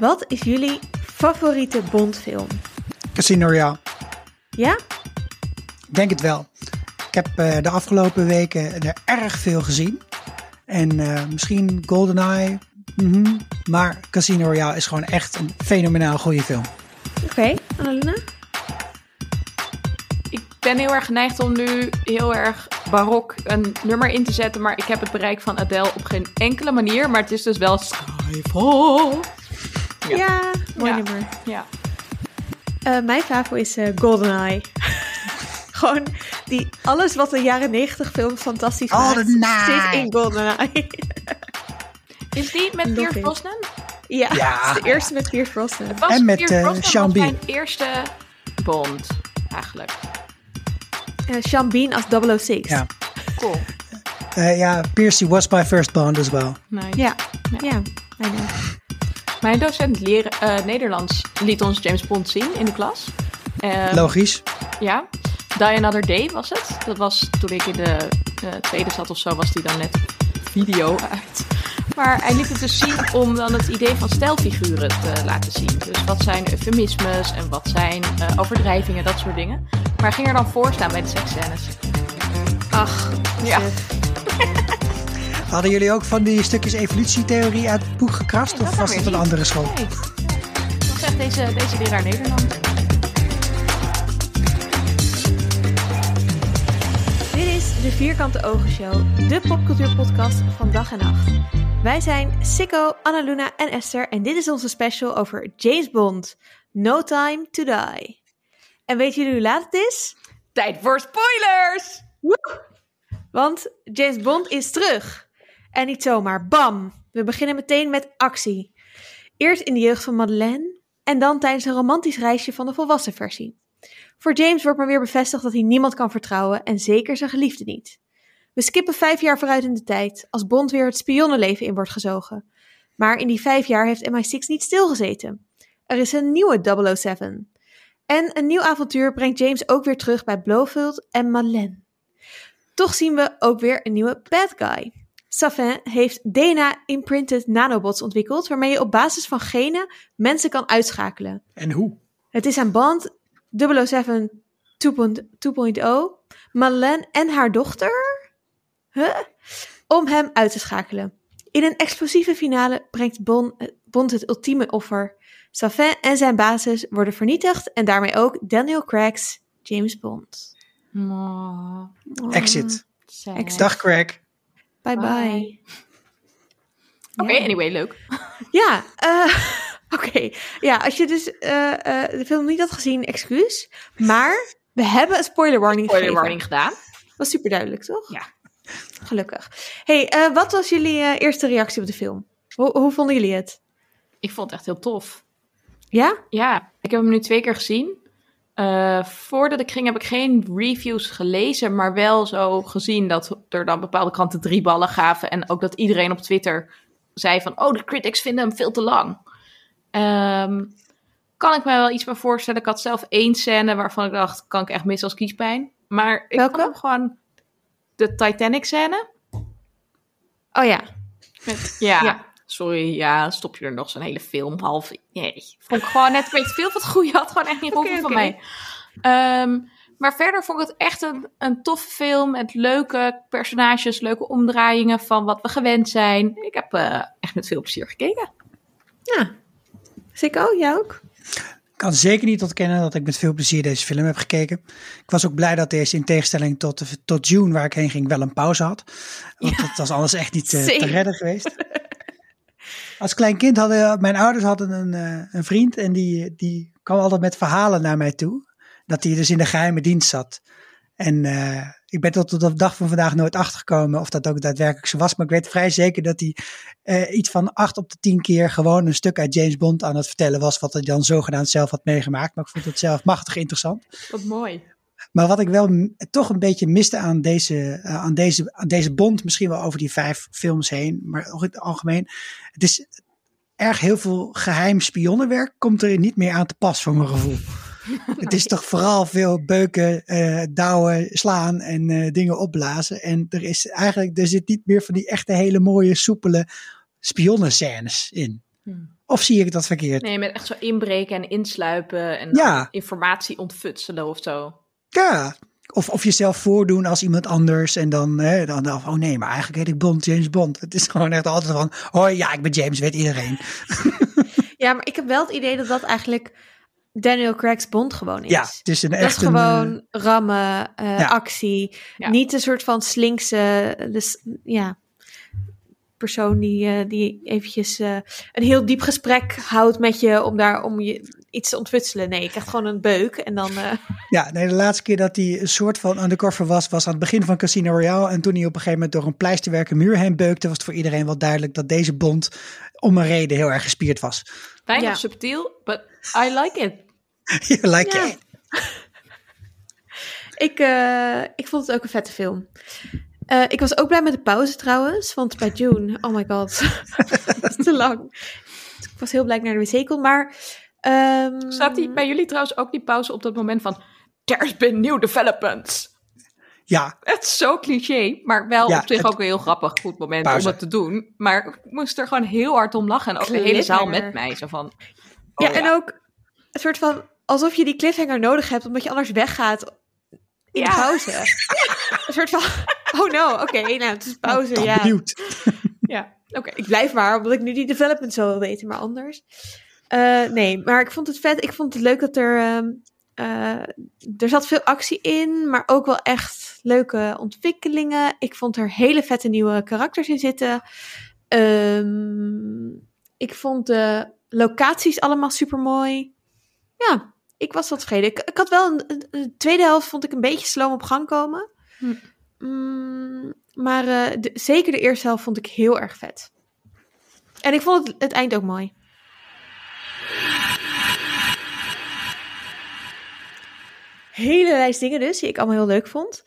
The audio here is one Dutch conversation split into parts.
Wat is jullie favoriete Bondfilm? Casino Royale. Ja? Ik denk het wel. Ik heb eh, de afgelopen weken er erg veel gezien. En eh, misschien GoldenEye. mhm, Maar Casino Royale is gewoon echt een fenomenaal goede film. Oké, Annalena? Ik ben heel erg geneigd om nu heel erg barok een nummer in te zetten, maar ik heb het bereik van Adele op geen enkele manier. Maar het is dus wel Skyfall. Ja, Ja. mooi Ja. nummer. Ja. Eh, mijn favo is eh, GoldenEye. Gewoon die, alles wat de jaren 90 film fantastisch maakt, GoldenEye. zit in GoldenEye. Is die met Pierce. Brosnan? ja, Ja. het is de eerste met Pierce Brosnan. Was En met, eh, Brosnan Sean was Bean. mijn eerste Bond, eigenlijk. Uh, Sean Bean als 006. Ja. Cool. Eh, ja, Piercy was my first Bond as well. Nice. Ja, Ja. ja. Mijn docent leren, eh, Nederlands liet ons James Bond zien in de klas. Eh, Logisch. Ja, Die Another Day was het. Dat was toen ik in de eh, tweede zat of zo, was die dan net video uit. Maar hij liet het dus zien om dan het idee van stijlfiguren te laten zien. Dus wat zijn eufemismes en wat zijn eh, overdrijvingen, dat soort dingen. Maar hij ging er dan voor staan bij de seksscènes. Ach, Ja. Hadden jullie ook van die stukjes evolutietheorie uit het boek gekrast? Nee, of was het een niet. andere school? Nee. Dat zegt deze, deze leraar Nederland. Dit is de Vierkante Ogen Show, de popcultuurpodcast van dag en nacht. Wij zijn Sikko, Annaluna en Esther en dit is onze special over James Bond, No Time to Die. En weten jullie hoe laat het is? Tijd voor spoilers! Woe! Want James Bond is terug. En niet zomaar, bam! We beginnen meteen met actie. Eerst in de jeugd van Madeleine en dan tijdens een romantisch reisje van de volwassen versie. Voor James wordt maar weer bevestigd dat hij niemand kan vertrouwen en zeker zijn geliefde niet. We skippen vijf jaar vooruit in de tijd, als Bond weer het spionnenleven in wordt gezogen. Maar in die vijf jaar heeft MI6 niet stilgezeten. Er is een nieuwe 007. En een nieuw avontuur brengt James ook weer terug bij Blofeld en Madeleine. Toch zien we ook weer een nieuwe bad guy. Safin heeft DNA-imprinted nanobots ontwikkeld, waarmee je op basis van genen mensen kan uitschakelen. En hoe? Het is aan Bond 007 2.0, Madeleine en haar dochter huh? om hem uit te schakelen. In een explosieve finale brengt Bon- eh, Bond het ultieme offer. Safin en zijn basis worden vernietigd en daarmee ook Daniel Craig's James Bond. Oh, Exit. sad. Exit. Dag Craig. Bye bye. Bye. Oké, Ja. anyway, leuk. Ja, eh, oké. Ja, als je dus eh, eh, de film niet had gezien, excuus. Maar we hebben een spoiler warning Spoiler gegeven. warning gedaan. Was super duidelijk, toch? Ja. Gelukkig. hey, wat was jullie eerste reactie op de film? Hoe, hoe vonden jullie het? Ik vond het echt heel tof. Ja? Ja, ik heb hem nu twee keer gezien. Eh, voordat ik ging heb ik geen reviews gelezen, maar wel zo gezien dat er dan bepaalde kranten drie ballen gaven. En ook dat iedereen op Twitter zei van, oh, de critics vinden hem veel te lang. Ehm, kan ik me wel iets bij voorstellen. Ik had zelf één scène waarvan ik dacht, kan ik echt missen als kiespijn. Maar ik Welke? gewoon de Titanic scène. Oh ja. Met, ja, Ja. Sorry, ja, stop je er nog zo'n hele film half. Nee, vond ik gewoon net een beetje veel van het goede. Had gewoon echt niet gehoeven van mij. Ehm, maar verder vond ik het echt een, een toffe film met leuke personages, leuke omdraaiingen van wat we gewend zijn. Ik heb eh, echt met veel plezier gekeken. Ja. Sikko, jij ook? Ik kan zeker niet ontkennen dat ik met veel plezier deze film heb gekeken. Ik was ook blij dat deze in tegenstelling tot, tot June, waar ik heen ging, wel een pauze had. Want dat was anders echt niet eh, te redden geweest. Als klein kind hadden mijn ouders hadden een, eh, een vriend en die, die kwam altijd met verhalen naar mij toe. Dat hij dus in de geheime dienst zat. En eh, ik ben tot op de dag van vandaag nooit achtergekomen of dat ook daadwerkelijk zo was. Maar ik weet vrij zeker dat hij eh, iets van acht op de tien keer gewoon een stuk uit James Bond aan het vertellen was. Wat hij dan zogenaamd zelf had meegemaakt. Maar ik vond het zelf machtig interessant. Wat mooi. Maar wat ik wel toch een beetje miste aan deze, aan, deze, aan deze bond, misschien wel over die vijf films heen, maar ook in het algemeen. Het is erg heel veel geheim spionnenwerk, komt er niet meer aan te pas voor mijn gevoel. Het is toch vooral veel beuken, eh douwen, slaan en eh, dingen opblazen. En er is eigenlijk, er zit niet meer van die echte hele mooie, soepele spionnenscènes in. Hmm. Of zie ik dat verkeerd? Nee, met echt zo inbreken en insluipen en Ja. informatie ontfutselen of zo. Ja. Of, of jezelf voordoen als iemand anders en dan, hè, dan, dan, oh nee, maar eigenlijk heet ik Bond, James Bond. Het is gewoon echt altijd van, oh ja, ik ben James, weet iedereen. Ja, maar ik heb wel het idee dat dat eigenlijk Daniel Craig's Bond gewoon is. Ja, het is een Dat is echt een, eh, gewoon rammen, eh, ja. actie. Ja. Niet een soort van slinkse, dus, ja, persoon die, eh, die eventjes eh, een heel diep gesprek houdt met je om daar om je iets te ontfutselen. Nee, je krijgt gewoon een beuk en dan. eh, Ja, nee, de laatste keer dat hij een soort van undercover was, was aan het begin van Casino Royale. En toen hij op een gegeven moment door een pleisterwerken muur heen beukte, was het voor iedereen wel duidelijk dat deze Bond om een reden heel erg gespierd was. Weinig Ja. subtiel, but I like it. You like Ja. it? ik, eh, ik vond het ook een vette film. Eh, ik was ook blij met de pauze trouwens, want bij June, oh my god, dat is te lang. Ik was heel blij dat ik naar de wc kon, maar... ehm, Staat die bij jullie trouwens ook die pauze op dat moment van... There's been new developments. Ja, Het is zo cliché, maar wel Ja, op zich het- ook een heel grappig goed moment Pauze. om het te doen. Maar ik moest er gewoon heel hard om lachen. En ook de hele zaal met mij. Zo van, Ja, oh en ook een soort van alsof je die cliffhanger nodig hebt, omdat je anders weggaat in Ja. pauze. Een soort van, oh no, oké, nou, het is pauze, toch ja. benieuwd. ja. Oké, ik blijf maar, omdat ik nu die development zo wil weten, maar anders. Eh, nee, maar ik vond het vet. Ik vond het leuk dat er, ehm, eh, er zat veel actie in, maar ook wel echt leuke ontwikkelingen. Ik vond er hele vette nieuwe karakters in zitten. Ehm, ik vond de locaties allemaal super mooi. Ja, ik was wat tevreden. Ik, ik had wel een, tweede helft vond ik een beetje sloom op gang komen. Hm. Mm, maar eh, de- zeker de eerste helft vond ik heel erg vet. En ik vond het, het eind ook mooi. Hele lijst dingen dus, die ik allemaal heel leuk vond.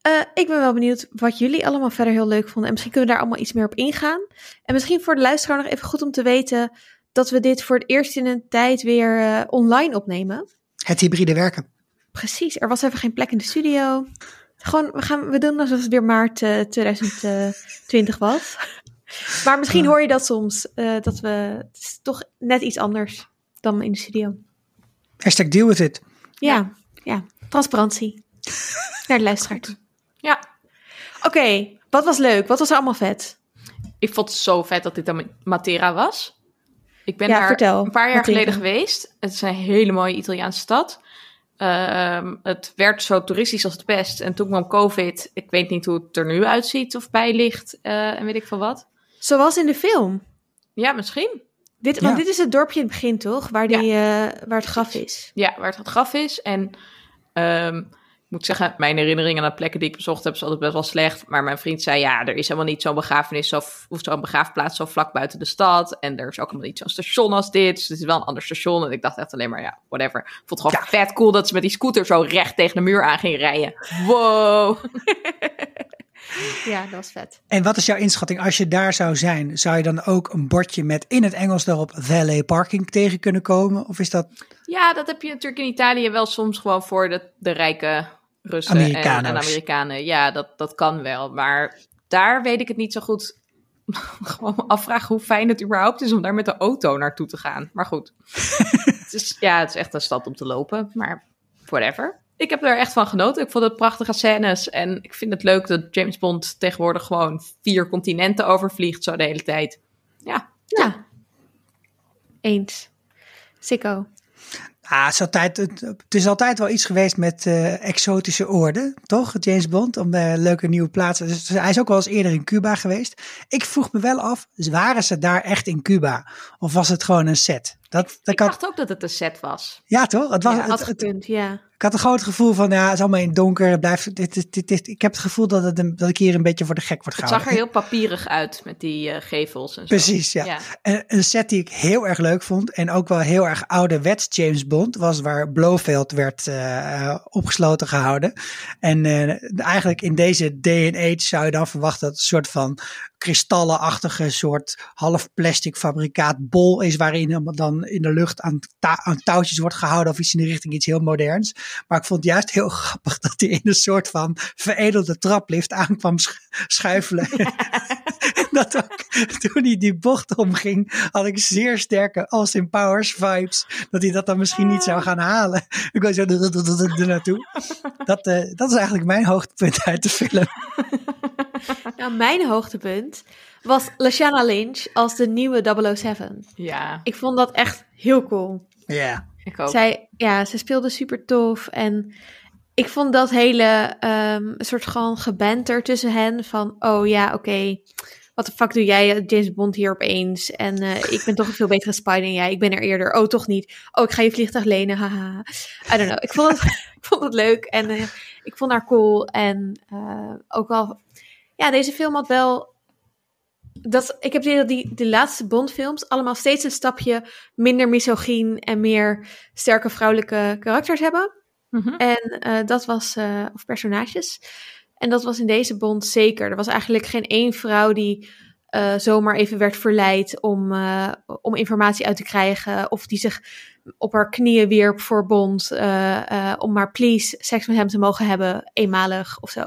Eh, ik ben wel benieuwd wat jullie allemaal verder heel leuk vonden. En misschien kunnen we daar allemaal iets meer op ingaan. En misschien voor de luisteraar nog even goed om te weten... dat we dit voor het eerst in een tijd weer eh, online opnemen. Het hybride werken. Precies, er was even geen plek in de studio. Gewoon, we, gaan, we doen alsof het weer maart eh, 2020 was. Maar misschien hoor je dat soms, eh, dat we, het is toch net iets anders dan in de studio. Hashtag deal with it. Ja, ja, transparantie. Naar de luisteraar. ja, Oké, wat was leuk? Wat was er allemaal vet? ik vond het zo vet dat dit dan Matera was. Ik ben Ja, daar vertel, een paar jaar Matera. geleden geweest. Het is een hele mooie Italiaanse stad. Ehm, het werd zo toeristisch als het best. En toen kwam COVID. Ik weet niet hoe het er nu uitziet of bij ligt eh, en weet ik veel wat. Zoals in de film. Ja, misschien. Dit, Ja. Want dit is het dorpje in het begin, toch? Waar, die, eh, waar het graf is. Ja, waar het het graf is. En ehm, ik moet zeggen, mijn herinneringen aan de plekken die ik bezocht heb, is altijd best wel slecht. Maar mijn vriend zei, ja, er is helemaal niet zo'n begrafenis zo, of zo'n begraafplaats zo vlak buiten de stad. En er is ook helemaal niet zo'n station als dit. Dus het is wel een ander station. En ik dacht echt alleen maar, ja, whatever. Ik vond het gewoon vet cool dat ze met die scooter zo recht tegen de muur aan ging rijden. Wow. Ja, dat was vet. En wat is jouw inschatting als je daar zou zijn? Zou je dan ook een bordje met in het Engels daarop valet parking tegen kunnen komen? Of is dat Ja, dat heb je natuurlijk in Italië wel soms gewoon voor de, de rijke Russen en, Amerikanen. Ja, dat, dat kan wel. Maar daar weet ik het niet zo goed. gewoon me afvragen hoe fijn het überhaupt is om daar met de auto naartoe te gaan. Maar goed. het is, ja, het is echt een stad om te lopen. Maar whatever. Ik heb er echt van genoten. Ik vond het prachtige scènes. En ik vind het leuk dat James Bond tegenwoordig gewoon vier continenten overvliegt zo de hele tijd. Ja, Ja. Eens. Sikko. Ah, het, is altijd, het, is altijd wel iets geweest met eh, exotische oorden, toch? James Bond, om eh, leuke nieuwe plaatsen. Dus hij is ook wel eens eerder in Cuba geweest. Ik vroeg me wel af, waren ze daar echt in Cuba? Of was het gewoon een set? Dat, dat ik kan, dacht ook dat het een set was. ja, toch? Het was, Ja, het, gekund, ja. Ik had een groot gevoel van, ja, het is allemaal in het donker. Het blijft, dit, dit, dit, dit- ik heb het gevoel dat, het een- dat ik hier een beetje voor de gek word Het gehouden. zag er heel papierig uit met die eh, gevels en zo. Precies, ja. En een set die ik heel erg leuk vond en ook wel heel erg ouderwets James Bond was waar Blofeld werd eh, eh, opgesloten gehouden. En eigenlijk in deze day and age zou je dan verwachten dat het een soort van kristallenachtige soort half plastic fabrikaat bol is waarin dan in de lucht aan, ta- aan touwtjes wordt gehouden of iets in de richting iets heel moderns. Maar ik vond het juist heel grappig dat hij in een soort van veredelde traplift aankwam sch- schuifelen. en dat ook, toen hij die bocht omging, had ik zeer sterke Austin Powers vibes. Dat hij dat dan misschien niet zou gaan halen. Ik was zo naartoe. Dat, uh, dat is eigenlijk mijn hoogtepunt uit de film. Nou, mijn hoogtepunt was Lashana Lynch als de nieuwe 007. Ja, Ik vond dat echt heel cool. Ja. Ik ook. Zij, ja, ze speelde super tof. En ik vond dat hele een soort gewoon gebanter tussen hen. Van, oh ja, oké, wat de fuck doe jij, James Bond, hier opeens? En eh, ik ben toch een veel betere spy dan jij. Ik ben er eerder. Oh, toch niet. Oh, ik ga je vliegtuig lenen. Haha. I don't know. Ik vond het, ik vond het leuk. En eh, ik vond haar cool. En eh, ook wel... Ja, deze film had wel... Dat, ik heb het idee dat die, die laatste Bond-films allemaal steeds een stapje minder misogyn en meer sterke vrouwelijke karakters hebben. Mhm. En eh, dat was, eh, of personages. En dat was in deze bond zeker. Er was eigenlijk geen één vrouw die eh, zomaar even werd verleid om, om informatie uit te krijgen. Of die zich op haar knieën wierp voor bond. om maar please seks met hem te mogen hebben, eenmalig of zo.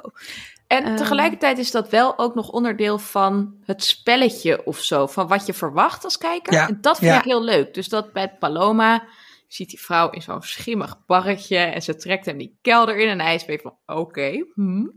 En Ehm. tegelijkertijd is dat wel ook nog onderdeel van het spelletje of zo. Van wat je verwacht als kijker. Ja, En dat vind ja. ik heel leuk. Dus dat bij Paloma ziet die vrouw in zo'n schimmig barretje. En ze trekt hem die kelder in. En hij is weer van, oké. hm.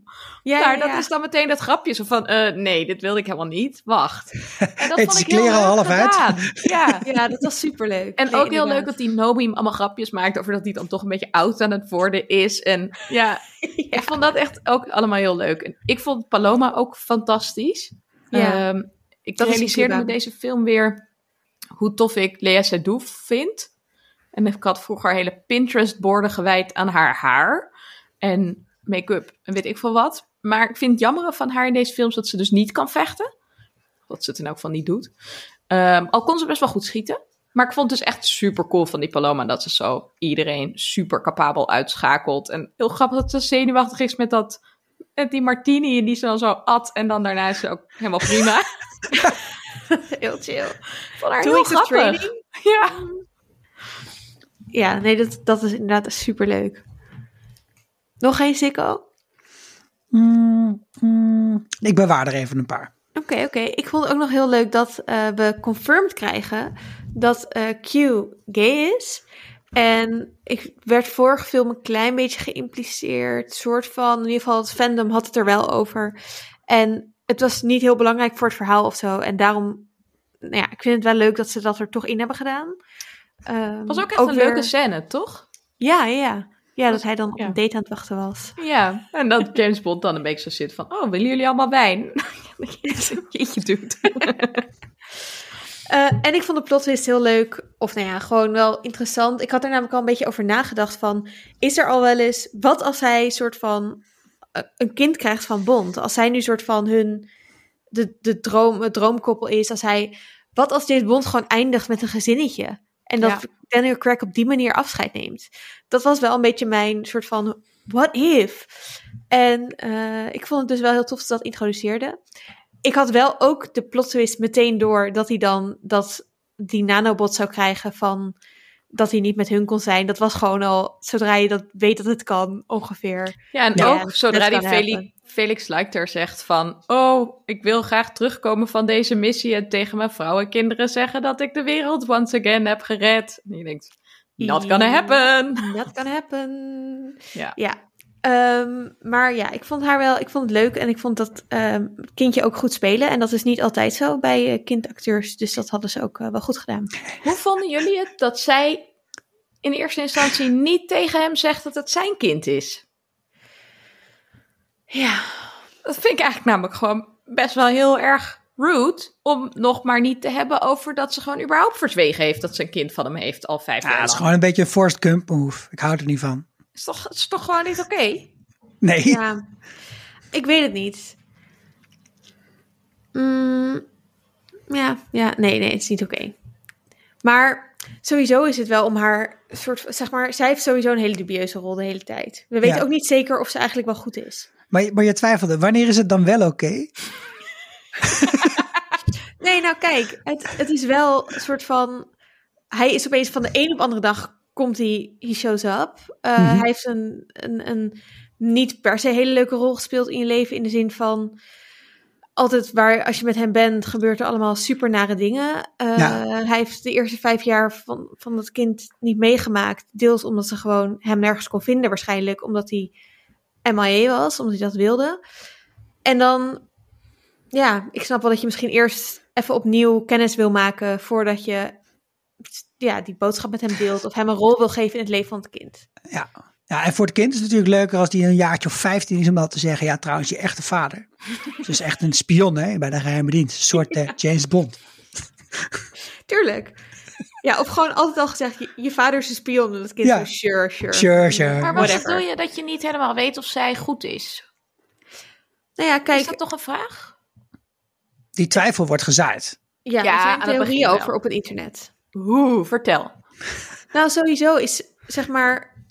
Ja, maar ja, dat ja. is dan meteen dat grapje. Zo van, eh, nee, dit wilde ik helemaal niet. Wacht. En dat vond ik heel leuk half uit? Ja. Ja, dat was superleuk. En Nee, ook heel leuk dat die Nobi hem allemaal grapjes maakt over dat hij dan toch een beetje oud aan het worden is. En ja, ik vond dat echt ook allemaal heel leuk. En ik vond Paloma ook fantastisch. Ja. Ehm, ik Dat realiseerde me deze film weer hoe tof ik Lea Seydoux vind. En ik had vroeger hele Pinterest-borden gewijd aan haar haar. En make-up en weet ik veel wat. Maar ik vind het jammer van haar in deze films dat ze dus niet kan vechten. Dat ze het in elk geval niet doet. Ehm, al kon ze best wel goed schieten. Maar ik vond het dus echt super cool van die Paloma dat ze zo iedereen super capabel uitschakelt. En heel grappig dat ze zenuwachtig is met dat met die martini die ze dan zo at. En dan daarna is ze ook helemaal prima. Heel chill. Vond haar heel grappig. training? Ja. Ja, nee, dat, dat is inderdaad superleuk. Nog geen Sikko? Mm, mm, ik bewaar er even een paar. Oké, oké. Ik vond het ook nog heel leuk dat eh, we confirmed krijgen dat eh, Q gay is. En ik werd vorige film een klein beetje geïmpliceerd. Soort van, in ieder geval het fandom had het er wel over. En het was niet heel belangrijk voor het verhaal of zo. En daarom, nou ja, ik vind het wel leuk dat ze dat er toch in hebben gedaan. Ehm, Was ook echt een weer- leuke scène, toch? Ja, ja, ja. Dat hij dan op Ja. een date aan het wachten was. Ja. En dat James Bond dan een beetje zo zit van... Oh, willen jullie allemaal wijn? Jeetje, doet. Eh, en ik vond de plot twist heel leuk. Of nou ja, gewoon wel interessant. Ik had er namelijk al een beetje over nagedacht van... Is er al wel eens... Wat als hij soort van... eh, een kind krijgt van Bond? Als hij nu soort van hun... De, de droom, het droomkoppel is. Als hij... Wat als James Bond gewoon eindigt met een gezinnetje? En dat Ja. Daniel Craig op die manier afscheid neemt. Dat was wel een beetje mijn soort van... What if? En eh, ik vond het dus wel heel tof dat ze dat introduceerde ik had wel ook de plot twist meteen door dat hij dan dat die nanobot zou krijgen van dat hij niet met hun kon zijn. Dat was gewoon al zodra je dat weet dat het kan ongeveer. Ja, en Ja, ook zodra die can Felix, Leiter zegt van... Oh, ik wil graag terugkomen van deze missie... en tegen mijn vrouw en kinderen zeggen... dat ik de wereld once again heb gered. En je denkt, not gonna happen. Dat kan happen. Ja. Ja. Ehm, maar ja, ik vond haar wel, ik vond het leuk en ik vond dat ehm, kindje ook goed spelen. En dat is niet altijd zo bij eh, kindacteurs, dus dat hadden ze ook eh, wel goed gedaan. Hoe vonden jullie het dat zij in eerste instantie niet tegen hem zegt dat het zijn kind is? Ja, Dat vind ik eigenlijk namelijk gewoon best wel heel erg rude... om nog maar niet te hebben over dat ze gewoon überhaupt verzwegen heeft... dat ze een kind van hem heeft al vijf Ja, jaar het is gewoon een beetje een Forrest Gump move. Ik hou er niet van. Is toch, is toch gewoon niet oké? Nee. Ja, ik weet het niet. Mm, ja, ja, nee, nee, het is niet oké. Maar sowieso is het wel om haar soort, zeg maar, zij heeft sowieso een hele dubieuze rol de hele tijd. We weten Ja. ook niet zeker of ze eigenlijk wel goed is. Maar, je- maar je twijfelde, wanneer is het dan wel oké? Nee, nou kijk, het, het is wel een soort van, hij is opeens van de een op de andere dag komt hij, he shows up. Uh, Mhm. Hij heeft een, een, een niet per se hele leuke rol gespeeld in je leven in de zin van altijd waar, als je met hem bent, gebeurt er allemaal super nare dingen. Uh, Ja. Hij heeft de eerste vijf jaar van, van het kind niet meegemaakt. Deels omdat ze gewoon hem nergens kon vinden, waarschijnlijk omdat hij MIA was, omdat hij dat wilde. En dan, ja, ik snap wel dat je misschien eerst even opnieuw kennis wil maken voordat je ja, die boodschap met hem deelt of hem een rol wil geven in het leven van het kind. Ja. ja, en voor het kind is het natuurlijk leuker als die een jaartje of 15 is om dat te zeggen. Ja, trouwens, je echte vader. Dus echt een spion hè, bij de geheime dienst. Een soort eh, James Bond. Tuurlijk. Ja, of gewoon altijd al gezegd, je, je vader is een spion. En het kind Ja. zo, sure, sure. Sure, sure. Maar wat bedoel je dat je niet helemaal weet of zij goed is? Nou ja, Is kijk, dat toch een vraag? Die twijfel wordt gezaaid. ja, Ja, er zijn theorieën wel. over op het internet. Oeh, vertel. Nou, sowieso is, zeg maar,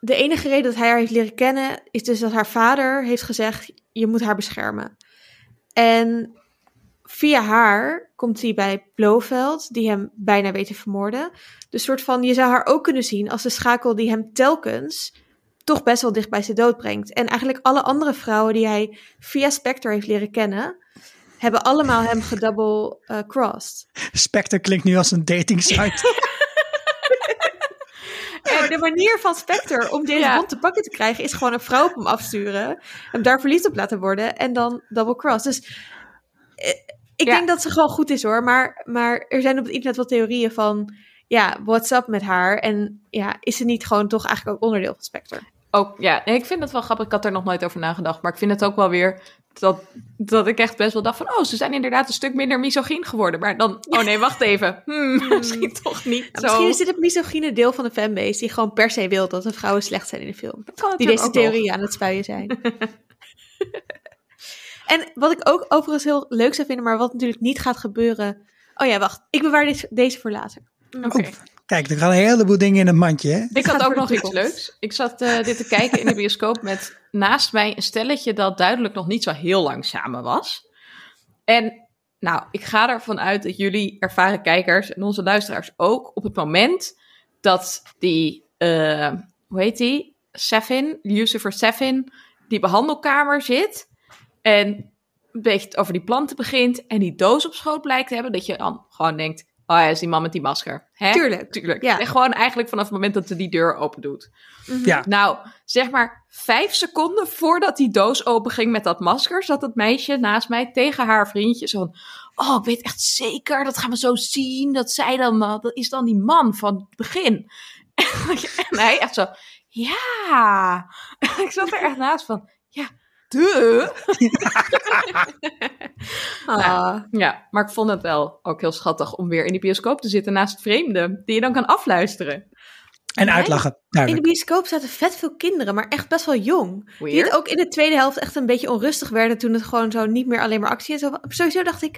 de enige reden dat hij haar heeft leren kennen, is dus dat haar vader heeft gezegd, je moet haar beschermen. En via haar komt hij bij Blofeld, die hem bijna weet te vermoorden. Dus soort van, je zou haar ook kunnen zien als de schakel die hem telkens toch best wel dicht bij zijn dood brengt. En eigenlijk alle andere vrouwen die hij via Spectre heeft leren kennen, hebben allemaal hem gedouble eh, crossed. Spectre klinkt nu als een dating site. Maar de manier van Spectre om deze Ja. bond te pakken te krijgen is gewoon een vrouw op hem afsturen. Hem daar verliefd op laten worden en dan double cross. Dus eh, ik Ja. denk dat ze gewoon goed is hoor. Maar, maar er zijn op het internet wel theorieën van, ja, what's up met haar? En ja, is ze niet gewoon toch eigenlijk ook onderdeel van Spectre? Ook, ja, ik vind het wel grappig. Ik had er nog nooit over nagedacht. Maar ik vind het ook wel weer dat, dat ik echt best wel dacht van... Oh, ze zijn inderdaad een stuk minder misogyn geworden. Maar dan, oh nee, wacht even. Hmm, misschien toch niet zo. misschien is dit het misogyne deel van de fanbase die gewoon per se wil dat de vrouwen slecht zijn in de film. Die deze nog. theorieën aan het spuien zijn. en wat ik ook overigens heel leuk zou vinden, maar wat natuurlijk niet gaat gebeuren. Oh ja, wacht. Ik bewaar dit, deze voor later. Oké. Kijk, er gaan een heleboel dingen in een mandje. Hè? Ik had ook nog iets leuks. Ik zat eh, dit te kijken in de bioscoop met naast mij een stelletje dat duidelijk nog niet zo heel lang samen was. En nou, ik ga ervan uit dat jullie ervaren kijkers en onze luisteraars ook op het moment dat die, eh, hoe heet die, Seffin, Lucifer Seffin, die behandelkamer zit en een beetje over die planten begint en die doos op schoot blijkt te hebben, dat je dan gewoon denkt, oh ja, is die man met die masker. Hè? Tuurlijk. Tuurlijk. Ja. En gewoon eigenlijk vanaf het moment dat ze die deur open doet. Mhm. Ja, Nou, zeg maar vijf seconden voordat die doos open ging met dat masker, zat het meisje naast mij tegen haar vriendje zo van, oh, ik weet echt zeker, dat gaan we zo zien, dat zij dan, eh, dat is dan die man van het begin. En hij echt zo, ja. Ik zat er echt naast van, duh. Ah. Ja, maar ik vond het wel ook heel schattig om weer in die bioscoop te zitten naast vreemden, die je dan kan afluisteren. en uitlachen. In de bioscoop zaten vet veel kinderen, maar echt best wel jong. Die het ook in de tweede helft echt een beetje onrustig werden toen het gewoon zo niet meer alleen maar actie en zo. Sowieso dacht ik,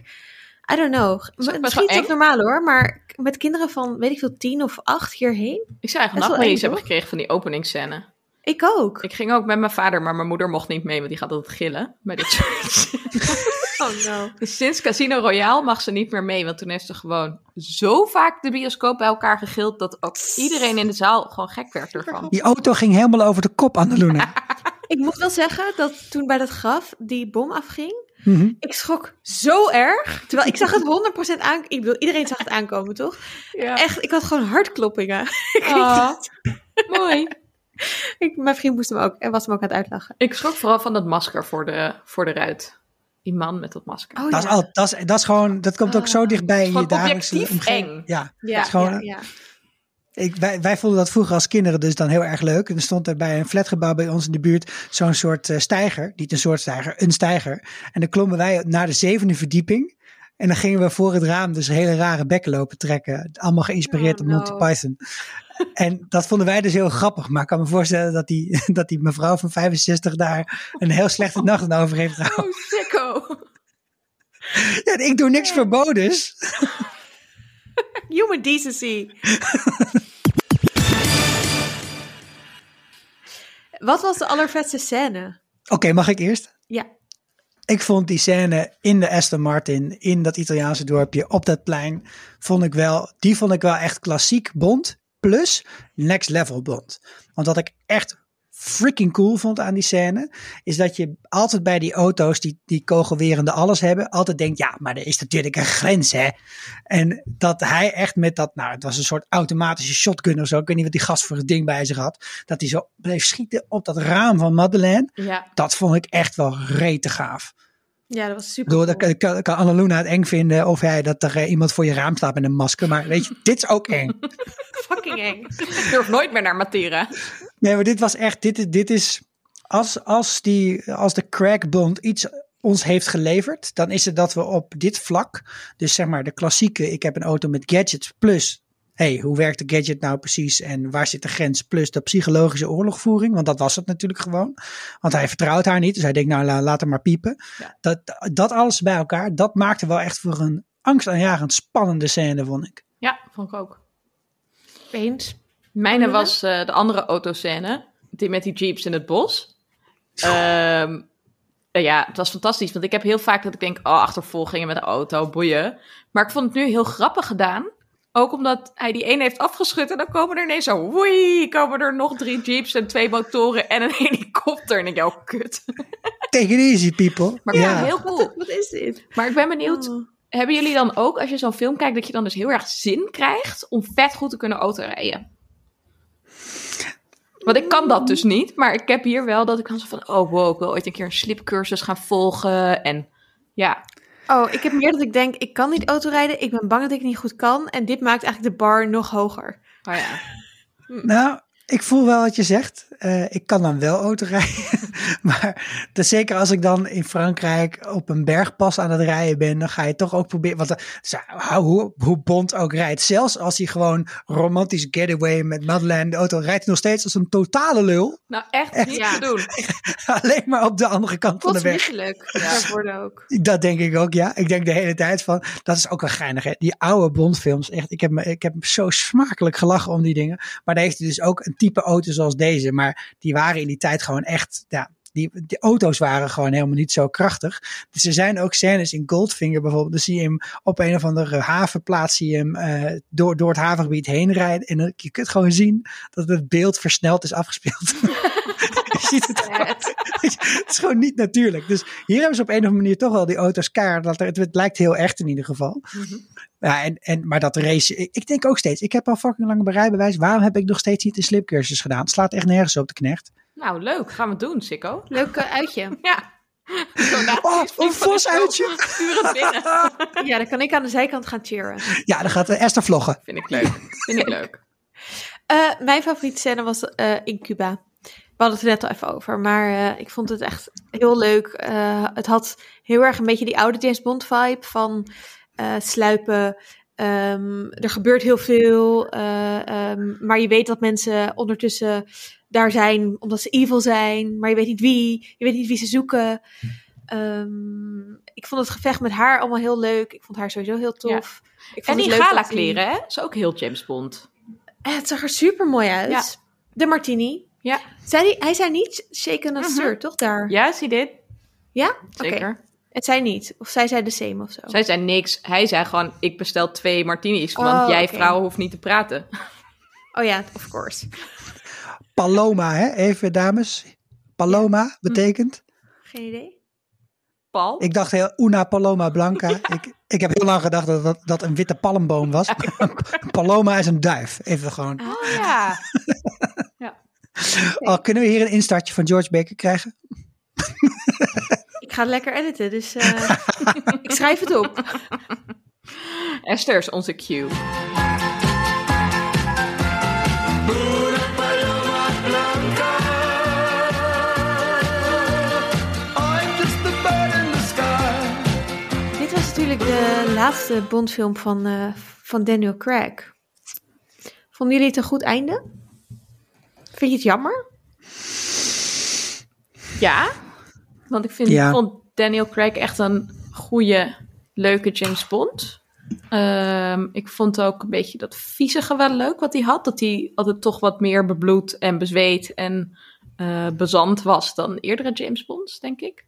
I don't know. wel Misschien is het normaal hoor, maar met kinderen van weet ik veel tien of acht hierheen. Ik zou eigenlijk is nachtmerries eng, hebben gekregen van die openingsscène. Ik ook. Ik ging ook met mijn vader, maar mijn moeder mocht niet mee, want die gaat altijd gillen bij dit soort Oh no. Dus sinds Casino Royale mag ze niet meer mee, want toen heeft ze gewoon zo vaak de bioscoop bij elkaar gegild dat ook iedereen in de zaal gewoon gek werd ervan. Die auto ging helemaal over de kop, Annaluna. Ik moet wel zeggen dat toen bij dat graf die bom afging, Mhm. ik schrok zo erg. Terwijl ik zag het 100% aan. Ik bedoel, iedereen zag het aankomen, toch? Ja. Echt, ik had gewoon hartkloppingen. Ah, mooi. Ik, mijn vriend moest hem ook en was hem ook aan het uitlachen. Ik schrok vooral van dat masker voor de, voor de ruit. Die man met dat masker. Oh, Dat, is al, dat, is, dat is gewoon, dat komt ook zo dichtbij in je dagelijkse omgeving. Ja, ja, dat is gewoon, ja, ja. Ik, wij, wij vonden dat vroeger als kinderen dus dan heel erg leuk. En er stond er bij een flatgebouw bij ons in de buurt zo'n soort eh, steiger. Niet een soort steiger, een steiger. En dan klommen wij naar de zevende verdieping. En dan gingen we voor het raam dus hele rare bekken lopen trekken. Allemaal geïnspireerd Oh, op Monty no. Python. En dat vonden wij dus heel grappig. Maar ik kan me voorstellen dat die, dat die mevrouw van 65 daar een heel slechte nacht aan over heeft gehouden. Oh, sicko. Ja, ik doe niks verbodens. Human decency. Wat was de allervetste scène? Oké, mag ik eerst? Ja. Ik vond die scène in de Aston Martin, in dat Italiaanse dorpje, op dat plein, vond ik wel, die vond ik wel echt klassiek Bond, plus next level Bond. Want wat ik echt freaking cool vond aan die scène, is dat je altijd bij die auto's die, die kogelwerende alles hebben, altijd denkt, ja, maar er is natuurlijk een grens, hè. En dat hij echt met dat, nou, het was een soort automatische shotgun of zo, ik weet niet wat die gast voor het ding bij zich had, dat hij zo bleef schieten op dat raam van Madeleine. Ja. Dat vond ik echt wel rete gaaf. Ja, dat was super Door, cool. dat kan, kan Annaluna het eng vinden of hij dat er eh, iemand voor je raam staat met een masker. Maar weet je, dit is ook eng. Fucking eng. Ik durf nooit meer naar Matera. Nee, maar dit was echt, dit, is- dit is, als, als, die, als de crackbond iets ons heeft geleverd, dan is het dat we op dit vlak, dus zeg maar de klassieke, ik heb een auto met gadgets plus, hey, hoe werkt de gadget nou precies en waar zit de grens plus de psychologische oorlogvoering, want dat was het natuurlijk gewoon. Want hij vertrouwt haar niet, dus hij denkt nou la- laat hem maar piepen. Ja. Dat, dat alles bij elkaar, dat maakte wel echt voor een angstaanjagend spannende scène, vond ik. Ja, vond ik ook. Eens. Mijne was eh, de andere autoscène. Die met die jeeps in het bos. Ehm, eh, ja, het was fantastisch. Want ik heb heel vaak dat ik denk, oh, achtervolgingen met de auto, boeien. Maar ik vond het nu heel grappig gedaan. Ook omdat hij die ene heeft afgeschud en dan komen er ineens zo, woei, komen er nog drie jeeps en twee motoren en een helikopter. En ik denk, oh, kut. Take it easy, people. Maar ja. ja, heel cool. Wat is dit? Maar ik ben benieuwd, Oh. hebben jullie dan ook, als je zo'n film kijkt, dat je dan dus heel erg zin krijgt om vet goed te kunnen autorijden? Want ik kan dat dus niet, maar ik heb hier wel dat ik dan zo van, oh wow, ik wil ooit een keer een slipcursus gaan volgen. En ja, Oh, ik heb meer dat ik denk, ik kan niet autorijden. Ik ben bang dat ik het niet goed kan. En dit maakt eigenlijk de bar nog hoger. oh ja. Nou, ik voel wel wat je zegt. Eh, ik kan dan wel autorijden. maar dus zeker als ik dan in Frankrijk op een bergpas aan het rijden ben, dan ga je toch ook proberen. Want eh, hoe, hoe Bond ook rijdt, zelfs als hij gewoon romantisch getaway met Madeleine de auto rijdt, hij nog steeds als een totale lul. Nou echt niet Ja. te doen. Alleen maar op de andere kant van de weg. Ja. worden ook. Dat denk ik ook, ja. Ik denk de hele tijd van, dat is ook wel geinig, hè. Die oude Bondfilms, echt, ik heb, me, ik heb zo smakelijk gelachen om die dingen. Maar daar heeft hij dus ook een type auto zoals deze. Maar die waren in die tijd gewoon echt, ja, die, die auto's waren gewoon helemaal niet zo krachtig. Dus er zijn ook scènes in Goldfinger bijvoorbeeld. Dan zie je hem op een of andere havenplaats, zie je hem eh, door, door het havengebied heen rijden. En je kunt gewoon zien dat het beeld versneld is afgespeeld. je ziet het gewoon. het is gewoon niet natuurlijk. Dus hier hebben ze op een of andere manier toch wel die auto's kaart. Dat er, het, het lijkt heel echt in ieder geval. Ja, en, en, maar dat race, ik, ik denk ook steeds, ik heb al fucking lang een rijbewijs. Waarom heb ik nog steeds niet een slipcursus gedaan? Het slaat echt nergens op de knecht. Nou, leuk. Gaan we doen, Sikko. Leuk eh, uitje. Ja. Oh, een de. Stuur het binnen. Ja, dan kan ik aan de zijkant gaan cheeren. Ja, dan gaat eh, Esther vloggen. Vind ik leuk. Vind ik leuk. Eh, mijn favoriete scène was eh, in Cuba. We hadden het er net al even over, maar eh, ik vond het echt heel leuk. Eh, het had heel erg een beetje die oude James Bond vibe van eh, sluipen. Ehm, er gebeurt heel veel, eh, ehm, maar je weet dat mensen ondertussen daar zijn omdat ze evil zijn, maar je weet niet wie, je weet niet wie ze zoeken. Ehm, ik vond het gevecht met haar allemaal heel leuk. Ik vond haar sowieso heel tof. Ik En vond die het leuk gala die- kleren, hè? is ook heel James Bond. Het zag er super mooi uit. Ja. De martini. Ja. Zei die, hij zei niet shaken and Mhm. stir, toch daar? Ja, zie dit? Ja? Zeker. Het zei niet. Of zij zei de same of zo. Zij zei niks. Hij zei gewoon, ik bestel twee martinis, want Oh, jij oké. vrouw hoeft niet te praten. Oh ja, of course. Paloma, hè? Even dames. Paloma betekent. Geen idee. Paul? Ik dacht heel Una Paloma Blanca. Ik, ik heb heel lang gedacht dat dat, dat een witte palmboom was. Paloma is een duif. Even gewoon. Oh ja. Oh, kunnen we hier een instartje van George Baker krijgen? Ik ga het lekker editen, dus eh, ik schrijf het op. Esther is onze cue. Dit was natuurlijk de laatste Bondfilm van, eh, van Daniel Craig. Vonden jullie het een goed einde? Vind je het jammer? Ja, want ik vind, Ja. vond Daniel Craig echt een goede, leuke James Bond. Ehm, ik vond ook een beetje dat viezige wel leuk wat hij had. Dat hij altijd toch wat meer bebloed en bezweet en eh, bezand was dan eerdere James Bonds, denk ik.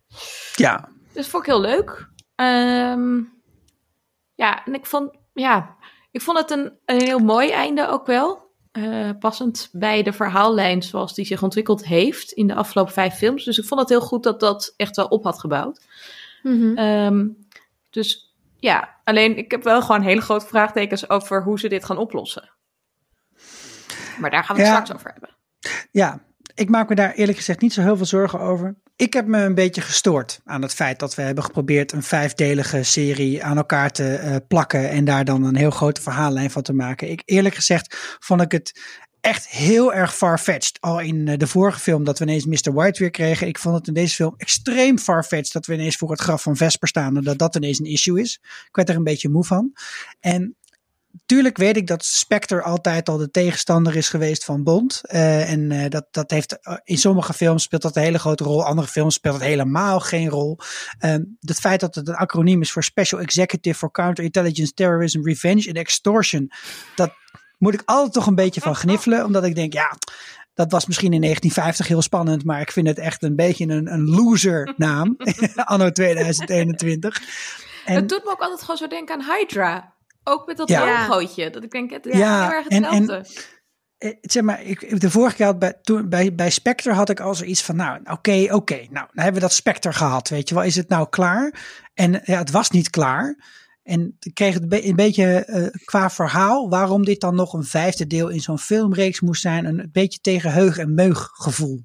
Ja. Dus vond ik heel leuk. Ehm, ja, en ik vond, ja, ik vond het een, een heel mooi einde ook wel. Eh, passend bij de verhaallijn zoals die zich ontwikkeld heeft in de afgelopen vijf films. Dus ik vond het heel goed dat dat echt wel op had gebouwd. Mhm. Ehm, dus ja, alleen ik heb wel gewoon hele grote vraagtekens over hoe ze dit gaan oplossen. Maar daar gaan we het Ja. straks over hebben. Ja, ik maak me daar eerlijk gezegd niet zo heel veel zorgen over. Ik heb me een beetje gestoord aan het feit dat we hebben geprobeerd een vijfdelige serie aan elkaar te eh, plakken en daar dan een heel grote verhaallijn van te maken. Ik eerlijk gezegd vond ik het echt heel erg farfetched. Al in eh, de vorige film dat we ineens Mr. White weer kregen. Ik vond het in deze film extreem farfetched dat we ineens voor het graf van Vesper staan en dat dat ineens een issue is. Ik werd er een beetje moe van. En Tuurlijk weet ik dat Spectre altijd al de tegenstander is geweest van Bond. Eh, en eh, dat, dat heeft eh, in sommige films speelt dat een hele grote rol. Andere films speelt het helemaal geen rol. Ehm, het feit dat het een acroniem is voor Special Executive for Counterintelligence, Terrorism, Revenge and Extortion. Dat moet ik altijd toch een beetje van gniffelen. Omdat ik denk, ja, dat was misschien in 1950 heel spannend. Maar ik vind het echt een beetje een, een loser naam. Anno 2021. En- het doet me ook altijd gewoon zo denken aan Hydra. Ook met dat Ja. logootje. Dat ik denk, het is Ja, heel erg en- en- hetzelfde. Eh, zeg maar, ik, de vorige keer had bij, toen, bij, bij Spectre had ik al zoiets van, nou, oké, oké, nou, dan hebben we dat Spectre gehad, weet je wel, is het nou klaar? En ja, het was niet klaar. En ik kreeg het een, be- een beetje eh, qua verhaal, waarom dit dan nog een vijfde deel in zo'n filmreeks moest zijn, een beetje tegen heug en meug gevoel.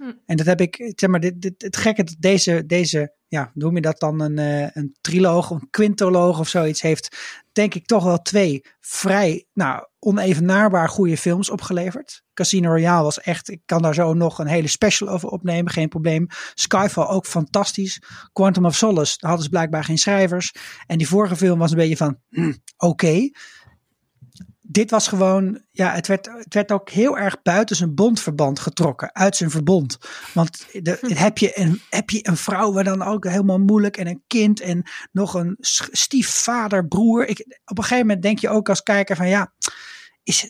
Hm. En dat heb ik, zeg maar, dit, dit, het gekke dat deze, deze, ja, noem je dat dan een, eh, een triloog, een quintoloog of zoiets, heeft denk ik toch wel twee vrij, nou, onevenaarbaar goede films opgeleverd. Casino Royale was echt, ik kan daar zo nog een hele special over opnemen, geen probleem. Skyfall ook fantastisch. Quantum of Solace, daar hadden ze blijkbaar geen schrijvers. En die vorige film was een beetje van, hm, oké. Dit was gewoon, ja, het werd, het werd ook heel erg buiten zijn bondverband getrokken, uit zijn verbond. Want de, heb, je een, heb je een vrouw waar dan ook helemaal moeilijk en een kind en nog een stiefvader, broer. Ik, op een gegeven moment denk je ook als kijker van ja, is,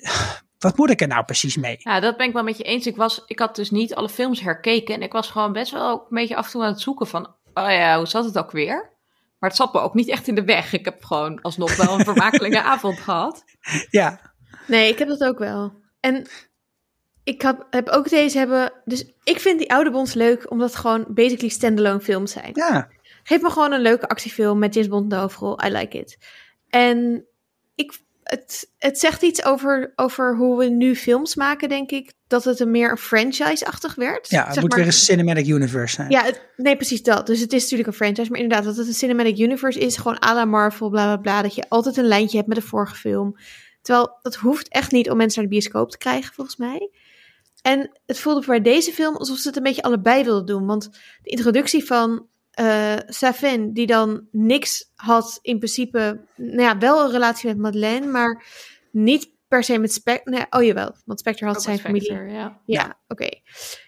wat moet ik er nou precies mee? Ja, dat ben ik wel met je eens. Ik, was, ik had dus niet alle films herkeken. En ik was gewoon best wel ook een beetje af en toe aan het zoeken van... Oh ja, hoe zat het ook weer? Maar het zat me ook niet echt in de weg. Ik heb gewoon alsnog wel een vermakelijke avond gehad. Ja, Nee, ik heb dat ook wel. En ik heb, heb ook deze hebben. Dus ik vind die oude Bonds leuk, omdat het gewoon basically standalone films zijn. ja, Geef me gewoon een leuke actiefilm met James Bond in de hoofdrol. I like it. En ik, het, het zegt iets over, over hoe we nu films maken, denk ik. Dat het een meer een franchise-achtig werd. ja het Zeg moet maar- weer een cinematic universe zijn. Ja, het- nee, precies dat. Dus het is natuurlijk een franchise. Maar inderdaad, dat het een cinematic universe is. Gewoon à la Marvel, bla bla bla. Dat je altijd een lijntje hebt met de vorige film. Terwijl dat hoeft echt niet om mensen naar de bioscoop te krijgen, volgens mij. En het voelde bij deze film alsof ze het een beetje allebei wilden doen. Want de introductie van eh Safin, die dan niks had in principe... Nou ja, wel een relatie met Madeleine, maar niet per se met Spectre. Nee, oh jawel, want Spectre had Ook zijn familie. Ja. Ja, oké.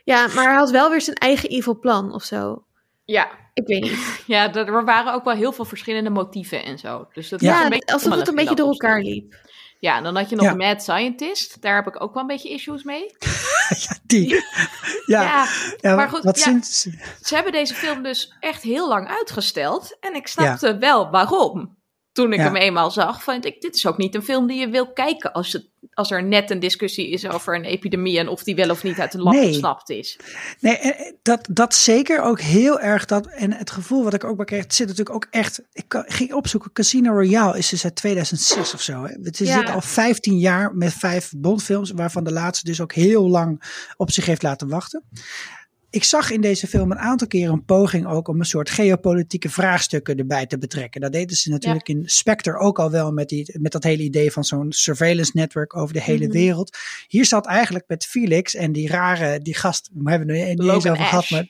Ja, maar hij had wel weer zijn eigen evil plan of zo. Ja, Ik weet niet. ja, er er waren ook wel heel veel verschillende motieven en zo. Dus dat Ja, was een beetje alsof het een beetje door elkaar liep. Ja, en dan had je nog Ja. Mad Scientist. Daar heb ik ook wel een beetje issues mee. Ja, die. Ja, ja, Ja, maar goed, wat ja. sinds, ze hebben deze film dus echt heel lang uitgesteld. En ik snapte wel waarom. Toen ik Ja. hem eenmaal zag, vond ik, dit is ook niet een film die je wil kijken als, het, als er net een discussie is over een epidemie en of die wel of niet uit de lab Nee. ontsnapt is. Nee, en dat, dat zeker ook heel erg. Dat, en het gevoel wat ik ook bij kreeg, het zit natuurlijk ook echt. Ik ging opzoeken, Casino Royale is dus uit 2006 of zo. Hè? Het is Ja. dit al 15 jaar met vijf Bondfilms, waarvan de laatste dus ook heel lang op zich heeft laten wachten. Ik zag in deze film een aantal keer een poging ook om een soort geopolitieke vraagstukken erbij te betrekken. Dat deden ze natuurlijk in Spectre ook al wel met, die, met dat hele idee van zo'n surveillance network over de hele Mhm. wereld. Hier zat eigenlijk met Felix en die rare, die gast, we hebben het niet eens over gehad, maar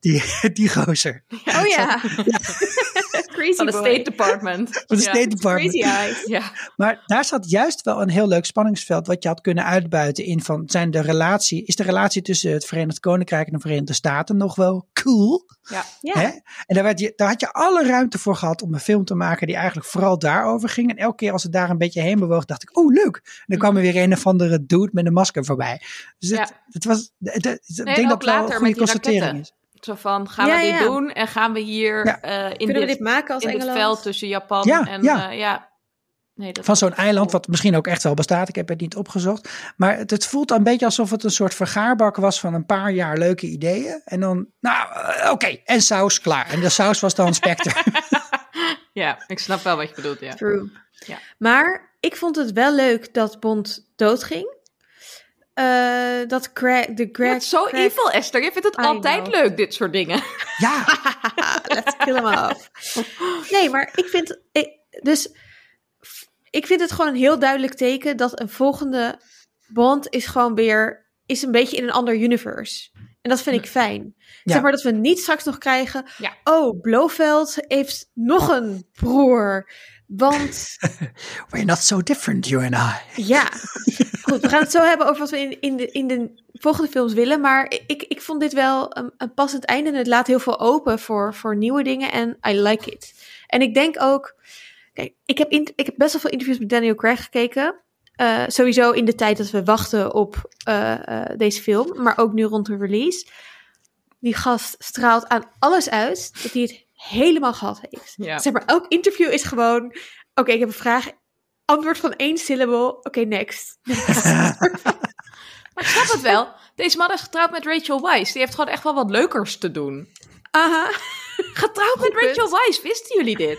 die, die gozer. Oh ja. Crazy Van de boy. State Department. Van de Ja. State Department. Crazy eyes. Ja. Maar daar zat juist wel een heel leuk spanningsveld wat je had kunnen uitbuiten in van zijn de relatie, is de relatie tussen het Verenigd Koninkrijk en de Verenigde Staten nog wel cool? Ja. Ja. Hè? En daar, werd je, daar had je alle ruimte voor gehad om een film te maken die eigenlijk vooral daarover ging. En elke keer als het daar een beetje heen bewoog, dacht ik, oh leuk. En dan kwam er weer een of andere dude met een masker voorbij. Dus het, Ja. het was, het, het- ik Nee, denk dat het wel een goede constatering raketten. is. Zo van, gaan Ja, we dit ja. doen en gaan we hier Ja. eh, in, Kunnen we dit, maken als in dit Engeland? veld tussen Japan Ja, en ja. ja. ja. Nee, dat Van zo'n eiland, wat misschien ook echt wel bestaat. Ik heb het niet opgezocht. Maar het, het voelt een beetje alsof het een soort vergaarbak was van een paar jaar leuke ideeën. En dan, nou, eh, oké, en saus, klaar. En de saus was dan Spectre. Ja, ik snap wel wat je bedoelt, ja. True. Ja. Maar ik vond het wel leuk dat Bond doodging. Eh, dat Greg, de Greg... zo evil, Esther. Je vindt het I altijd know. leuk, dit soort dingen. ja, Let's kill hem off. Nee, maar ik vind... Ik, dus ik vind het gewoon een heel duidelijk teken dat een volgende Bond is gewoon weer... is een beetje in een ander universe. En dat vind ik fijn. Ja. Zeg maar dat we niet straks nog krijgen... Ja. Oh, Blofeld heeft nog een broer. Want we're not so different, you and I. Ja, goed. We gaan het zo hebben over wat we in, in, de, in de volgende films willen. Maar ik, ik vond dit wel een, een passend einde. En het laat heel veel open voor, voor nieuwe dingen. En I like it. En ik denk ook... Kijk, ik heb, in, ik heb best wel veel interviews met Daniel Craig gekeken. Eh, sowieso in de tijd dat we wachten op eh, eh, deze film. Maar ook nu rond de release. Die gast straalt aan alles uit dat hij het helemaal gehad heeft. Ja. Zeg maar, elk interview is gewoon... Oké, ik heb een vraag. Antwoord van één syllable. Oké, next. Maar ik snap het wel. Deze man is getrouwd met Rachel Weisz. Die heeft gewoon echt wel wat leukers te doen. Aha. Getrouwd met punt. Rachel Weisz, wisten jullie dit?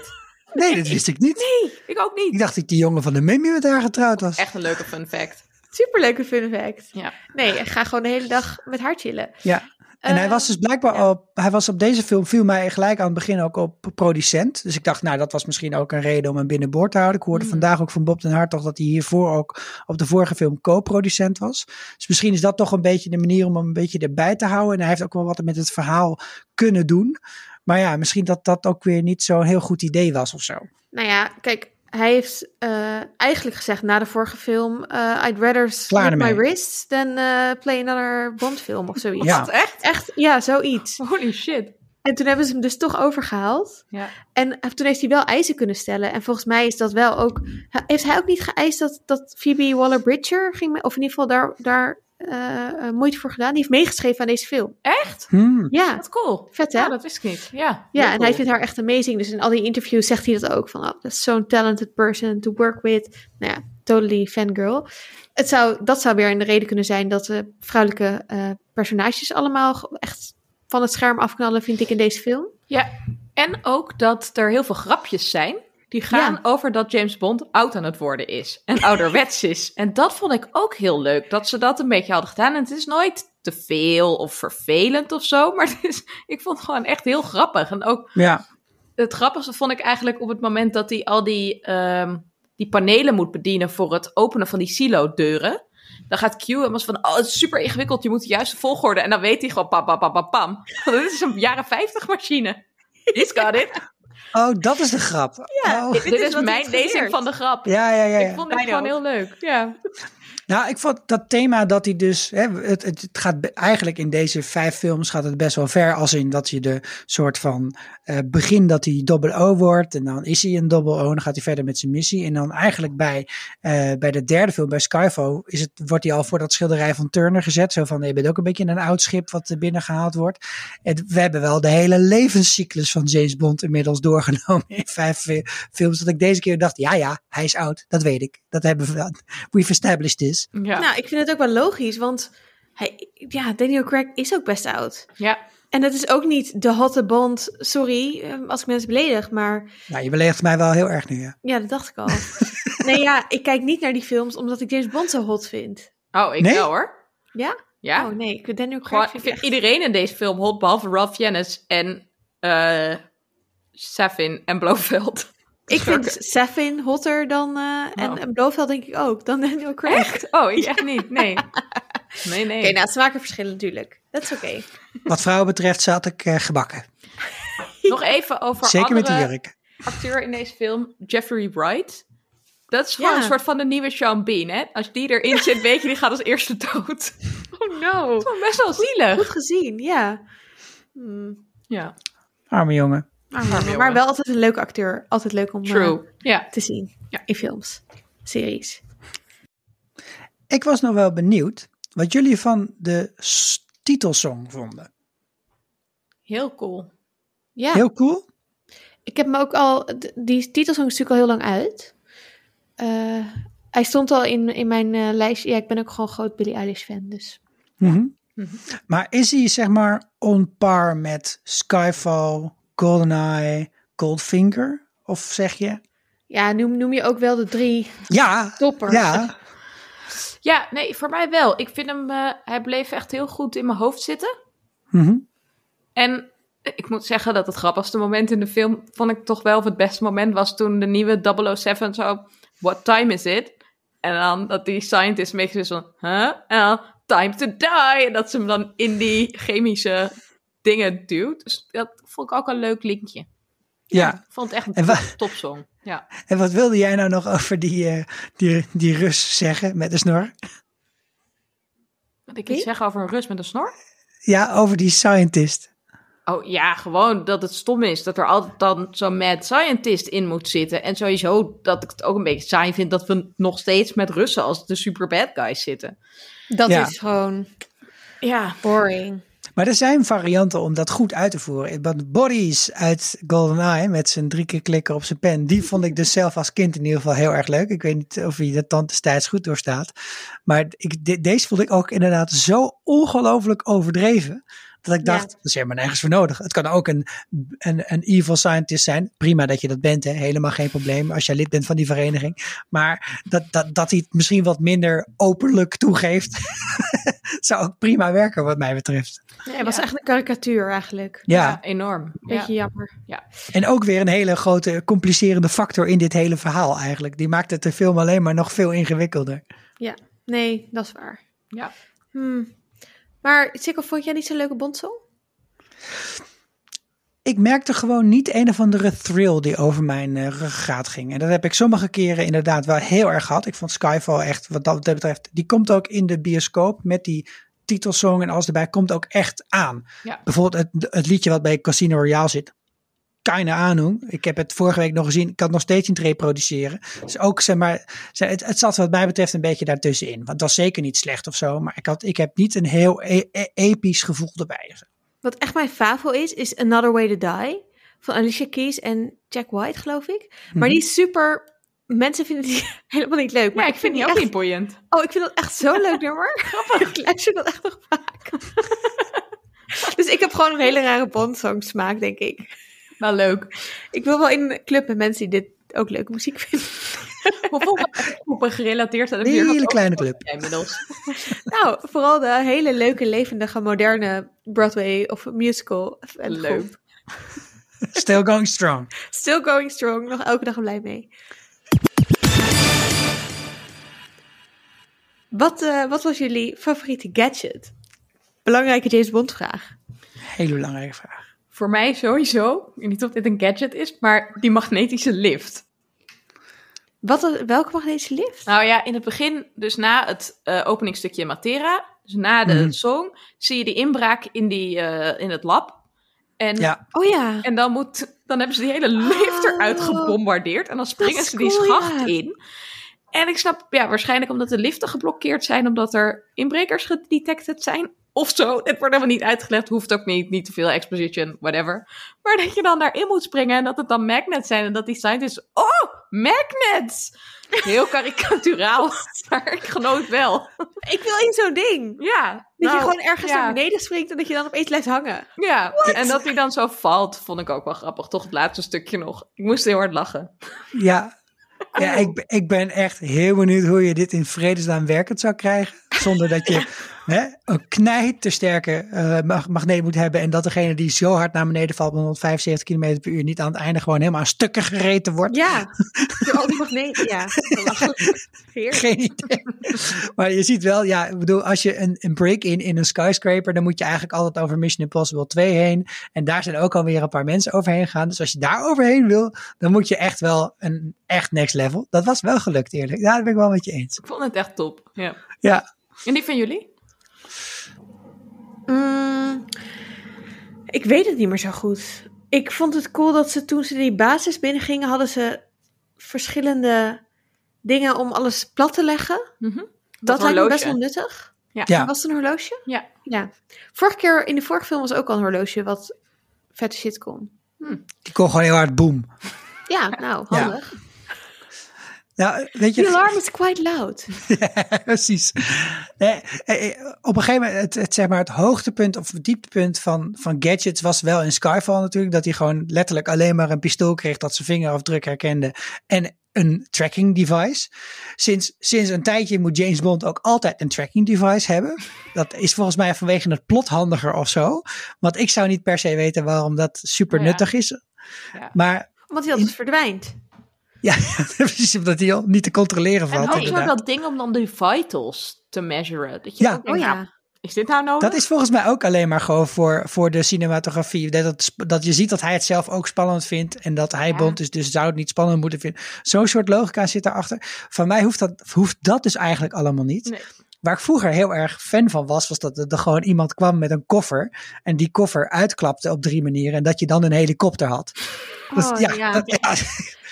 Nee, dat wist ik niet. Ik ook niet. Ik dacht dat die jongen van de Mimi met haar getrouwd was. Echt een leuke fun fact. Superleuke fun fact. Ja. Nee, ik ga gewoon de hele dag met haar chillen. Ja. En hij Eh, was dus blijkbaar ja. op, hij was op deze film, viel mij gelijk aan het begin ook op producent. Dus ik dacht, nou, dat was misschien ook een reden om hem binnenboord te houden. Ik hoorde Mm. vandaag ook van Bob den Hart toch dat hij hiervoor ook op de vorige film co-producent was. Dus misschien is dat toch een beetje de manier om hem een beetje erbij te houden. En hij heeft ook wel wat met het verhaal kunnen doen. Maar ja, misschien dat dat ook weer niet zo'n heel goed idee was of zo. Nou ja, kijk, hij heeft eh, eigenlijk gezegd na de vorige film... eh, I'd rather my wrists than eh, play another Bond film of zoiets. Ja. Echt? Echt, ja, zoiets. Holy shit. En toen hebben ze hem dus toch overgehaald. Ja. En toen heeft hij wel eisen kunnen stellen. En volgens mij is dat wel ook... Heeft hij ook niet geëist dat, dat Phoebe Waller-Bridger ging... mee- Of in ieder geval daar, daar eh, eh, moeite voor gedaan. Die heeft meegeschreven aan deze film. Echt? Hmm. Ja, Wat cool. vet hè? Ja, dat wist ik niet. Ja, Ja, en cool. hij vindt haar echt amazing. Dus in al die interviews zegt hij dat ook. Van, oh, that's zo'n talented person to work with. Nou ja, totally fangirl. Het zou, dat zou weer een reden kunnen zijn dat de vrouwelijke eh, personages allemaal echt van het scherm afknallen, vind ik in deze film. Ja, en ook dat er heel veel grapjes zijn die gaan Ja. over dat James Bond oud aan het worden is en ouderwets is. En dat vond ik ook heel leuk, dat ze dat een beetje hadden gedaan. En het is nooit te veel of vervelend of zo, maar het is, ik vond het gewoon echt heel grappig. En ook Ja, het grappigste vond ik eigenlijk op het moment dat hij al die, ehm, die panelen moet bedienen voor het openen van die silo-deuren. Dan gaat Q helemaal zo van, oh, het is super ingewikkeld, je moet de juiste volgorde. En dan weet hij gewoon, pam, pam, pam, pam, pam. Dit is een jaren 50 machine. He's got it. Oh, dat is de grap. Ja, Oh. dit Dit is mijn lezing van de grap. Ja, ja, ja. ja. Ik vond het gewoon heel leuk. Ja. Nou, ik vond dat thema dat hij dus. Hè, het, het, gaat eigenlijk in deze vijf films gaat het best wel ver. Als in dat je de soort van eh, begin dat hij double O wordt. En dan is hij een double O. En dan gaat hij verder met zijn missie. En dan eigenlijk bij, eh, bij de derde film, bij Skyfall, is het, wordt hij al voor dat schilderij van Turner gezet. Zo van: je bent ook een beetje een oud schip wat er binnen gehaald wordt. We hebben wel de hele levenscyclus van James Bond inmiddels doorgenomen in vijf fi- films. Dat ik deze keer dacht: ja, ja, hij is oud. Dat weet ik. Dat hebben we. We've established this. Ja. Nou, ik vind het ook wel logisch, want hij, ja, Daniel Craig is ook best oud. ja. En het is ook niet de hotte Bond, sorry eh, als ik mensen beledig, maar Nou, je beledigt mij wel heel erg nu, ja. ja, dat dacht ik al. nee, ja, ik kijk niet naar die films omdat ik James Bond zo hot vind. Oh, ik Nee? wel hoor. Ja? Ja. Oh nee, ik vind Daniel Craig Gewoon, ik vind ik vind echt... iedereen in deze film hot, behalve Ralph Fiennes en eh Safin en Blofeld. Ik vind Safin hotter dan, eh en, Oh. en Blofeld denk ik ook, dan Daniel Craig. Echt? Oh, ik echt niet. Nee. Nee, nee. Oké, nou, smaken verschillen natuurlijk. Dat is oké. Wat vrouwen betreft zat ik eh, gebakken. Nog even over Zeker met die jurk. acteur in deze film, Jeffrey Wright. Dat is gewoon Ja. een soort van de nieuwe Sean Bean, hè? Als die erin zit, weet je, die gaat als eerste dood. Oh no. Gewoon best wel zielig. Goed gezien, ja. Hmm. Ja, Arme jongen. Jongen. Maar jongen. wel altijd een leuke acteur. Altijd leuk om eh, true. Ja. te zien Ja. in films, series. Ik was nog wel benieuwd wat jullie van de titelsong vonden. Heel cool. Ja, Heel cool. ik heb me ook al... Die titelsong is natuurlijk al heel lang uit. Eh, hij stond al in, in mijn eh, lijstje. Ja, ik ben ook gewoon groot Billie Eilish fan, dus. Mhm. Mhm. Maar is hij zeg maar on par met Skyfall, GoldenEye, Goldfinger? Of zeg je? Ja, noem, noem je ook wel de drie Ja, toppers. ja. Ja, nee, voor mij wel. Ik vind hem, eh, hij bleef echt heel goed in mijn hoofd zitten. Mhm. En ik moet zeggen dat het grappigste moment in de film, vond ik toch wel, of het beste moment was toen de nieuwe 007 zo, what time is it? En dan dat die scientist zo van, huh? En dan, time to die! En dat ze hem dan in die chemische dingen duwt. Dus dat vond ik ook een leuk linkje. ja. Ik vond het echt En een top, topsong. Ja. En wat wilde jij nou nog over die, eh, die, die Rus zeggen met de snor? Wat ik iets zeggen over een rust met een snor? Ja, over die scientist. Oh ja, gewoon dat het stom is dat er altijd dan zo'n mad scientist in moet zitten. En sowieso dat ik het ook een beetje saai vind dat we nog steeds met Russen als de super bad guys zitten. Dat Ja. is gewoon Ja, boring. Maar er zijn varianten om dat goed uit te voeren. Want Bodies uit GoldenEye met zijn drie keer klikken op zijn pen. Die vond ik dus zelf als kind in ieder geval heel erg leuk. Ik weet niet of hij dat dan destijds goed doorstaat. Maar ik, de- deze vond ik ook inderdaad zo ongelooflijk overdreven. Dat ik Ja. dacht, dat is helemaal nergens voor nodig. Het kan ook een, een, een evil scientist zijn. Prima dat je dat bent, hè? helemaal geen probleem als jij lid bent van die vereniging. Maar dat, dat, dat hij het misschien wat minder openlijk toegeeft, zou ook prima werken wat mij betreft. Nee, het was Ja. echt een karikatuur eigenlijk. Ja, ja, enorm. Beetje Ja. jammer. En ook weer een hele grote complicerende factor in dit hele verhaal eigenlijk. Die maakt het de film alleen maar nog veel ingewikkelder. Nee, dat is waar. Ja. Hmm. Maar Sikkel, vond jij niet zo'n leuke bondsong? Ik merkte gewoon niet een of andere thrill die over mijn eh, ruggengraat ging. En dat heb ik sommige keren inderdaad wel heel erg gehad. Ik vond Skyfall echt, wat dat betreft, die komt ook in de bioscoop met die titelsong en alles erbij, komt ook echt aan. Ja. Bijvoorbeeld het, het liedje wat bij Casino Royale zit. Keine Ahnung. Ik heb het vorige week nog gezien. Ik kan het nog steeds niet reproduceren. Dus ook, zeg maar, het, het zat wat mij betreft een beetje daartussenin. Want het was zeker niet slecht of zo. Maar ik, had, ik heb niet een heel e- e- episch gevoel erbij. zo. Wat echt mijn favo is, is Another Way to Die. Van Alicia Keys en Jack White, geloof ik. Maar Mhm. die is super... Mensen vinden die helemaal niet leuk. Maar ik vind die ook echt... niet boeiend. Oh, ik vind dat echt zo'n leuk nummer. Grappig. Ik luister dat echt nog vaak. dus ik heb gewoon een hele rare bondsong smaak, denk ik. Wel leuk. Ik wil wel in een club met mensen die dit ook leuke muziek vinden. Hoeveel groepen gerelateerd aan de Een hele kleine club. Inmiddels. Nou, vooral de hele leuke, levendige, moderne Broadway of musical. Leuk. Still going strong. Still going strong. Nog elke dag blij mee. Wat, eh, wat was jullie favoriete gadget? Belangrijke James Bond vraag. Hele belangrijke vraag. Voor mij sowieso, ik weet niet of dit een gadget is, maar die magnetische lift. Wat, welke magnetische lift? Nou ja, in het begin, dus na het eh openingstukje Matera, dus na de Mhm. song, zie je die inbraak in, die, eh, in het lab. En, Ja, Oh ja. en dan, moet, dan hebben ze die hele lift eruit Oh. gebombardeerd. En dan springen ze die schacht ja. in. En ik snap, ja, waarschijnlijk omdat de liften geblokkeerd zijn, omdat er inbrekers gedetected zijn. Of zo. Het wordt helemaal niet uitgelegd. Hoeft ook niet. Niet te veel exposition, whatever. Maar dat je dan daarin moet springen en dat het dan magnets zijn. En dat die scientist. Oh, magnets! Heel karikaturaal. maar ik genoot wel. Ik wil in zo'n ding. Ja. Dat je nou, gewoon ergens ja. naar beneden springt en dat je dan opeens blijft hangen. Ja. En dat hij dan zo valt, vond ik ook wel grappig. Toch het laatste stukje nog. Ik moest heel hard lachen. ja. ja ik, ben- ik ben echt heel benieuwd hoe je dit in vredesnaam werkend zou krijgen. Zonder dat je hè, een knijt te sterke eh, mag- magneet moet hebben. En dat degene die zo hard naar beneden valt met 175 km per uur niet aan het einde gewoon helemaal aan stukken gereten wordt. Ja. Door al die magneten. Ja. Geen idee. Maar je ziet wel, ja, ik bedoel, als je een, een break-in in een skyscraper, dan moet je eigenlijk altijd over Mission Impossible 2 heen. En daar zijn ook alweer een paar mensen overheen gegaan. Dus als je daar overheen wil, dan moet je echt wel een echt next level. Dat was wel gelukt, eerlijk. Daar ben ik wel met je eens. Ik vond het echt top. Ja. Ja, En die van jullie? Mm, ik weet het niet meer zo goed. Ik vond het cool dat ze toen ze die basis binnengingen, hadden ze verschillende dingen om alles plat te leggen. Mhm. Dat, lijkt me best wel nuttig. ja. Was het een horloge? Ja. Ja. Vorige keer, in de vorige film was ook al een horloge wat vette shit kon. die kon gewoon heel hard boom. Ja, nou, Ja. Nou, weet je, The alarm is quite loud. Ja, precies. Nee, eh, eh, op een gegeven moment, het, het, zeg maar, het hoogtepunt of het dieptepunt van, van gadgets was wel in Skyfall natuurlijk. Dat hij gewoon letterlijk alleen maar een pistool kreeg dat zijn vingerafdruk herkende. En een tracking device. Sinds, sinds een tijdje moet James Bond ook altijd een tracking device hebben. Dat is volgens mij vanwege het plot handiger of zo. Want ik zou niet per se weten waarom dat super Nou ja. nuttig is. Ja. Maar Omdat hij altijd verdwijnt. ja, precies omdat hij al niet te controleren En valt. ook zo inderdaad. dat ding om dan de vitals te measuren. Dat je Ja. denkt, Oh nou, ja. is dit nou nodig? Dat is volgens mij ook alleen maar gewoon voor, voor de cinematografie. Dat, dat je ziet dat hij het zelf ook spannend vindt. En dat hij Ja. Bond is, dus zou het niet spannend moeten vinden. Zo'n soort logica zit daarachter. Van mij hoeft dat, hoeft dat dus eigenlijk allemaal niet. Nee. Waar ik vroeger heel erg fan van was, was dat er gewoon iemand kwam met een koffer. En die koffer uitklapte op drie manieren. En dat je dan een helikopter had. Dus, Oh, ja, ja. dat- ja,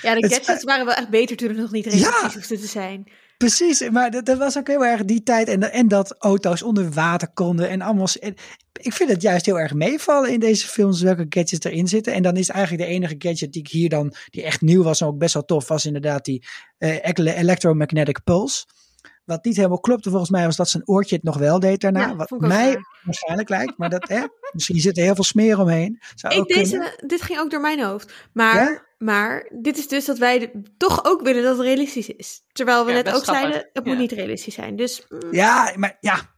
Ja, de gadgets waren wel echt beter toen er nog niet realistisch hoefden te zijn. Precies, maar dat, dat was ook heel erg die tijd. En, en dat auto's onder water konden en allemaal. en ik vind het juist heel erg meevallen in deze films welke gadgets erin zitten. En dan is eigenlijk de enige gadget die ik hier dan, die echt nieuw was en ook best wel tof, was inderdaad die ele- electromagnetic pulse. Wat niet helemaal klopte volgens mij was dat zijn oortje het nog wel deed daarna. Ja, wat mij waarschijnlijk lijkt, maar dat, hè, misschien zit er heel veel smeer omheen. Zou ook Ik, deze, dit ging ook door mijn hoofd. Maar, Ja? maar dit is dus dat wij de- toch ook willen dat het realistisch is. Terwijl we Ja, net ook grappig. zeiden, het Ja. moet niet realistisch zijn. Dus mm, Ja, maar ja.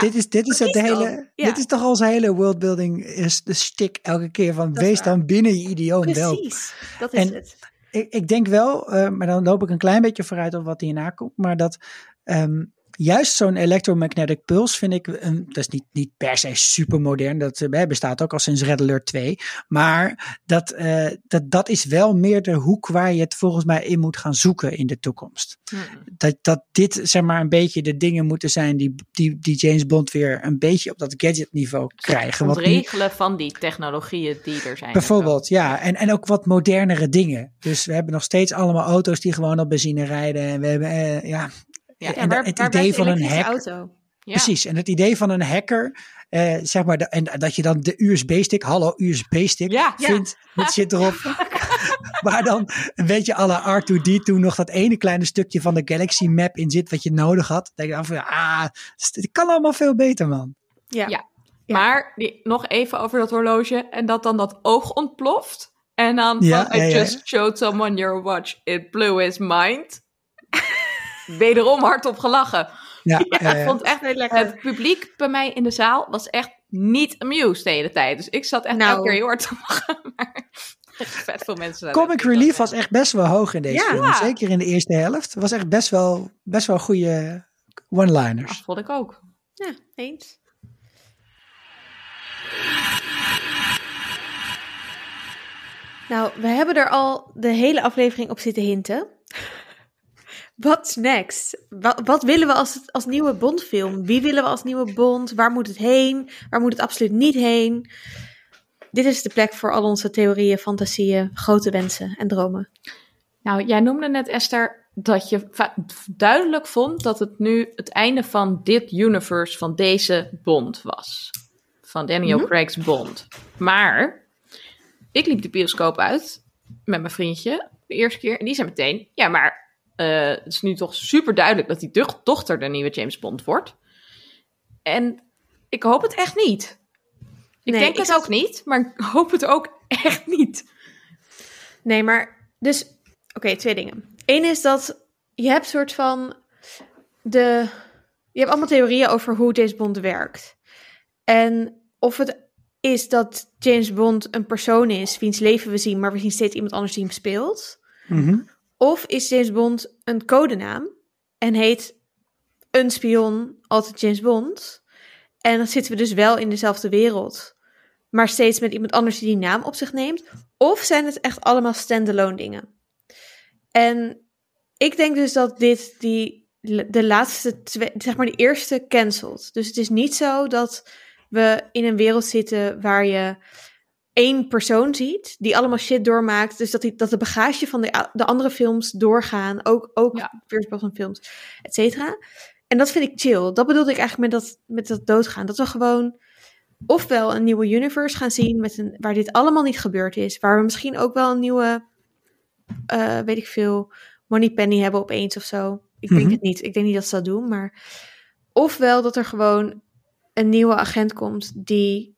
dit is, dit is het de precies hele. Dit is toch onze hele worldbuilding is de stick elke keer van Dat wees waar. dan binnen je idioom wel. precies, dat is En- het. Ik, ik denk wel, eh, maar dan loop ik een klein beetje vooruit op wat hierna komt, maar dat ehm, juist zo'n electromagnetic pulse vind ik, een, dat is niet, niet per se super modern, dat eh, bestaat ook al sinds Red Alert 2, maar dat, eh, dat, dat is wel meer de hoek waar je het volgens mij in moet gaan zoeken in de toekomst. Dat, dat dit zeg maar een beetje de dingen moeten zijn die, die, die James Bond weer een beetje op dat gadgetniveau krijgen. Want nu- Ontregelen van die technologieën die er zijn. Bijvoorbeeld, ja. En, en ook wat modernere dingen. Dus we hebben nog steeds allemaal auto's die gewoon op benzine rijden. En we hebben, eh, ja. Ja, Ja, en waar, het waar idee van een hack. auto? Ja. Precies. En het idee van een hacker, eh, zeg maar, en dat je dan de USB-stick, hallo, USB-stick, Ja. vindt met shit erop. waar dan een beetje alle R2D2 nog dat ene kleine stukje van de Galaxy Map in zit wat je nodig had. Dan denk je dan van, ah, het kan allemaal veel beter, man. Ja. Ja. Ja. Maar die, nog even over dat horloge. En dat dan dat oog ontploft. En dan Ja, van, I ja, ja. just showed someone your watch. It blew his mind. Wederom hardop gelachen. Ja, Ja, ja, ik vond echt Heel lekker. Het publiek bij mij in de zaal was echt niet amused de hele tijd. Dus ik zat echt Nou. elke keer heel hard te lachen. Maar echt vet veel mensen. Comic relief was echt best wel hoog in deze Ja. film. Zeker in de eerste helft. Het was echt best wel, best wel goede one-liners. vond ik ook. Ja, eens. Nou, we hebben er al de hele aflevering op zitten hinten. What's next? Wat, wat willen we als, als nieuwe Bondfilm? Wie willen we als nieuwe Bond? Waar moet het heen? Waar moet het absoluut niet heen? Dit is de plek voor al onze theorieën, fantasieën, grote wensen en dromen. Nou, jij noemde net, Esther, dat je duidelijk vond dat het nu het einde van dit universe van deze Bond was. Van Daniel Mhm. Craig's Bond. Maar ik liep de bioscoop uit met mijn vriendje de eerste keer. En die zei meteen, ja, maar eh, het is nu toch super duidelijk dat die doch- dochter de nieuwe James Bond wordt. En ik hoop het echt niet. Ik Nee, denk ik het zat- ook niet, maar ik hoop het ook echt niet. Nee, maar dus, oké, twee dingen. Eén is dat je hebt soort van de, je hebt allemaal theorieën over hoe James Bond werkt. En of het is dat James Bond een persoon is wiens leven we zien, maar we zien steeds iemand anders die hem speelt. Mhm. Of is James Bond een codenaam en heet een spion altijd James Bond. En dan zitten we dus wel in dezelfde wereld, maar steeds met iemand anders die die naam op zich neemt. Of zijn het echt allemaal standalone dingen? En ik denk dus dat dit die, de laatste twee, zeg maar de eerste cancelt. Dus het is niet zo dat we in een wereld zitten waar je één persoon ziet die allemaal shit doormaakt. Dus dat, die, dat de bagage van de, de andere films doorgaan. Ook, ook Ja. first person films, et cetera. En dat vind ik chill. Dat bedoelde ik eigenlijk met dat, met dat doodgaan. Dat we gewoon ofwel een nieuwe universe gaan zien met een, waar dit allemaal niet gebeurd is. Waar we misschien ook wel een nieuwe, eh, weet ik veel, Moneypenny hebben opeens of zo. Ik denk Mhm. het niet. Ik denk niet dat ze dat doen, maar ofwel dat er gewoon een nieuwe agent komt die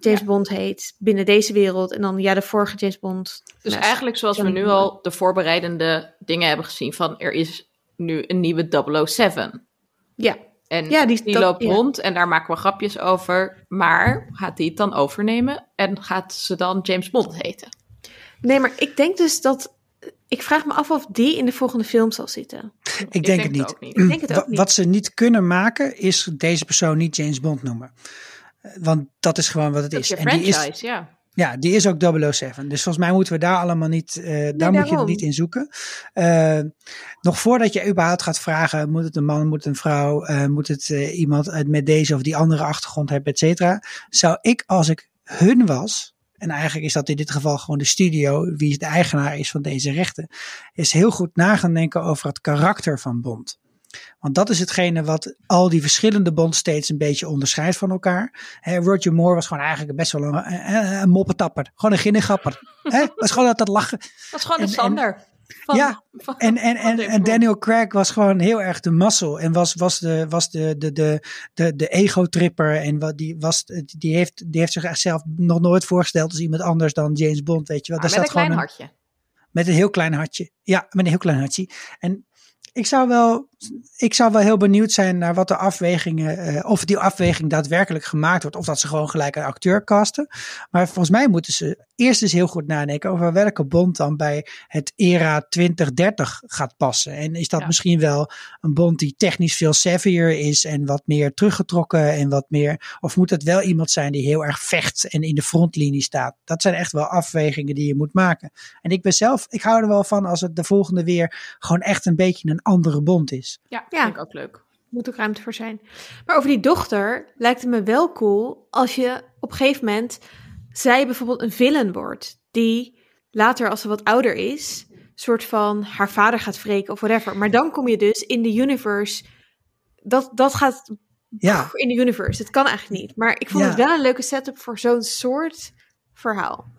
James Ja. Bond heet binnen deze wereld en dan ja de vorige James Bond. Dus Ja, eigenlijk zoals we nu al de voorbereidende dingen hebben gezien van er is nu een nieuwe 007. Ja, En Ja, die- die, dat- loopt ja. rond en daar maken we grapjes over. Maar gaat die het dan overnemen en gaat ze dan James Bond heten? nee, maar ik denk dus dat ik vraag me af of die in de volgende film zal zitten. Ik denk het niet. ook niet. Ik denk het ook niet. Wat ze niet kunnen maken, is deze persoon niet James Bond noemen. Want dat is gewoon wat het Dat is. je En die is, franchise, ja. ja, die is ook 007. Dus volgens mij moeten we daar allemaal niet, eh, daar moet je het niet in zoeken. Eh, nog voordat je überhaupt gaat vragen, moet het een man, moet het een vrouw, eh, moet het iemand met deze of die andere achtergrond hebben, et cetera. Zou ik, als ik hun was, en eigenlijk is dat in dit geval gewoon de studio, wie de eigenaar is van deze rechten, is heel goed na gaan denken over het karakter van Bond. Want dat is hetgene wat al die verschillende Bond steeds een beetje onderscheidt van elkaar. Roger Moore was gewoon eigenlijk best wel een, een, een moppetapper. Gewoon een ginnegapper. Hè, was gewoon altijd lachen. Dat is gewoon En- een Sander. Van, Ja, van- En, en, en, en. Daniel Craig was gewoon heel erg de muscle. En was, was de, was de, de, de, de, de ego-tripper. En wat, die, was, die, heeft, die heeft zich echt zelf nog nooit voorgesteld als iemand anders dan James Bond. Weet je wel. Daar met een klein hartje. met een heel klein hartje. Ja, met een heel klein hartje. En ik zou wel, ik zou wel heel benieuwd zijn naar wat de afwegingen, eh, of die afweging daadwerkelijk gemaakt wordt, of dat ze gewoon gelijk een acteur casten. Maar volgens mij moeten ze eerst eens heel goed nadenken over welke bond dan bij het era 2030 gaat passen. En is dat Ja. misschien wel een bond die technisch veel savvier is en wat meer teruggetrokken en wat meer, of moet het wel iemand zijn die heel erg vecht en in de frontlinie staat? Dat zijn echt wel afwegingen die je moet maken. En ik ben zelf, ik hou er wel van als het de volgende weer gewoon echt een beetje een andere bond is. Ja, Ja. vind ik ook leuk. Moet ook ruimte voor zijn. Maar over die dochter lijkt het me wel cool als je op een gegeven moment zij bijvoorbeeld een villain wordt. Die later, als ze wat ouder is, soort van haar vader gaat wreken of whatever. Maar dan kom je dus in de universe. Dat, dat gaat Ja, in de universe. Het kan eigenlijk niet. Maar ik vond Ja. het wel een leuke setup voor zo'n soort verhaal.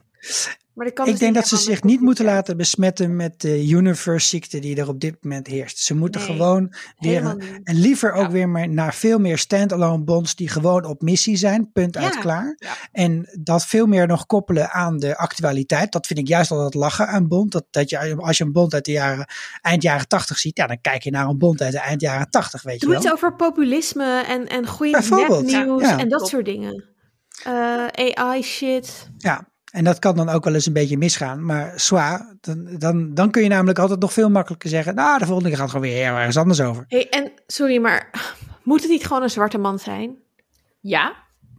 Maar dat kan ik dus denk dat ze zich niet moeten laten besmetten met de universe ziekte die er op dit moment heerst. Ze moeten Nee, gewoon weer, en liever ook Ja. weer maar naar veel meer standalone bonds die gewoon op missie zijn, punt uit klaar. Ja. En dat veel meer nog koppelen aan de actualiteit. Dat vind ik juist al het lachen aan bond. Dat, dat je, als je een bond uit de jaren, eind jaren 80 ziet, ja, dan kijk je naar een bond uit de eind jaren 80, weet je wel. iets over populisme en, en goede nepnieuws ja. en dat Top. soort dingen. Eh, AI shit. Ja, en dat kan dan ook wel eens een beetje misgaan. Maar zwaar, dan, dan, dan kun je namelijk altijd nog veel makkelijker zeggen. Nou, de volgende keer gaat het gewoon weer ergens anders over. Hey, en sorry, maar moet het niet gewoon een zwarte man zijn? Ja,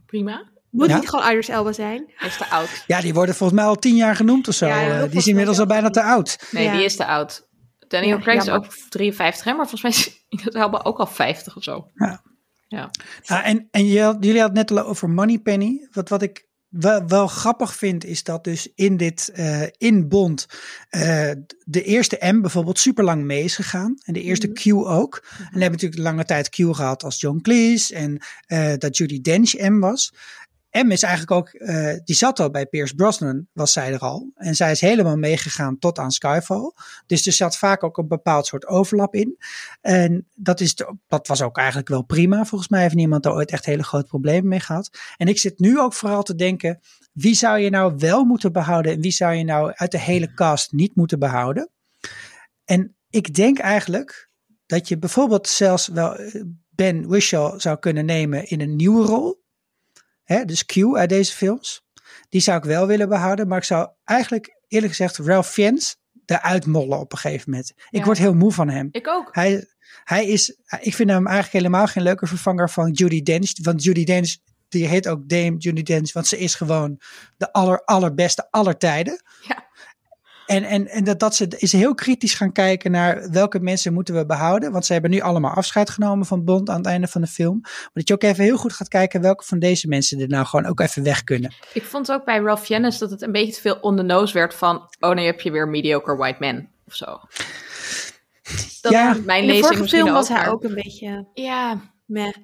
prima. Moet Ja. het niet gewoon Idris Elba zijn? Hij is te oud. Ja, die worden volgens mij al tien jaar genoemd of zo. Ja, ja, Eh, die is inmiddels al bijna te oud. Nee, Ja. die is te oud. Daniel Ja, Craig is ook 53, hè? maar volgens mij is Idris Elba ook al 50 of zo. Ja. Ja. Nou, en en jullie hadden het net al over Moneypenny. Wat, wat ik wel, wel grappig vind, is dat dus in dit, eh, in Bond, eh, de eerste M bijvoorbeeld super lang mee is gegaan. En de eerste Mhm. Q ook. En we hebben natuurlijk lange tijd Q gehad als John Cleese. En eh, dat Judy Dench M was. M is eigenlijk ook, eh, die zat al bij Pierce Brosnan, was zij er al. En zij is helemaal meegegaan tot aan Skyfall. Dus er zat vaak ook een bepaald soort overlap in. En dat, is dat was ook eigenlijk wel prima. Volgens mij heeft niemand daar ooit echt hele grote problemen mee gehad. En ik zit nu ook vooral te denken, wie zou je nou wel moeten behouden en wie zou je nou uit de hele cast niet moeten behouden? En ik denk eigenlijk dat je bijvoorbeeld zelfs wel eh, Ben Whishaw zou kunnen nemen in een nieuwe rol. Hè, dus Q uit deze films. Die zou ik wel willen behouden. Maar ik zou eigenlijk eerlijk gezegd Ralph Fiennes eruit mollen op een gegeven moment. Ik word heel moe van hem. Ik ook. Hij, hij is, ik vind hem eigenlijk helemaal geen leuke vervanger van Judy Dench. Want Judy Dench, die heet ook Dame Judy Dench, want ze is gewoon de aller, allerbeste aller tijden. Ja. En, en, en dat, dat ze is heel kritisch gaan kijken naar welke mensen moeten we behouden. Want ze hebben nu allemaal afscheid genomen van Bond aan het einde van de film. Maar dat je ook even heel goed gaat kijken welke van deze mensen er nou gewoon ook even weg kunnen. Ik vond ook bij Ralph Fiennes dat het een beetje te veel on the nose werd van... oh, nu heb je weer mediocre white man of zo. Dat Ja. is mijn In de lezing vorige misschien film was hij ook een beetje Ja, meh.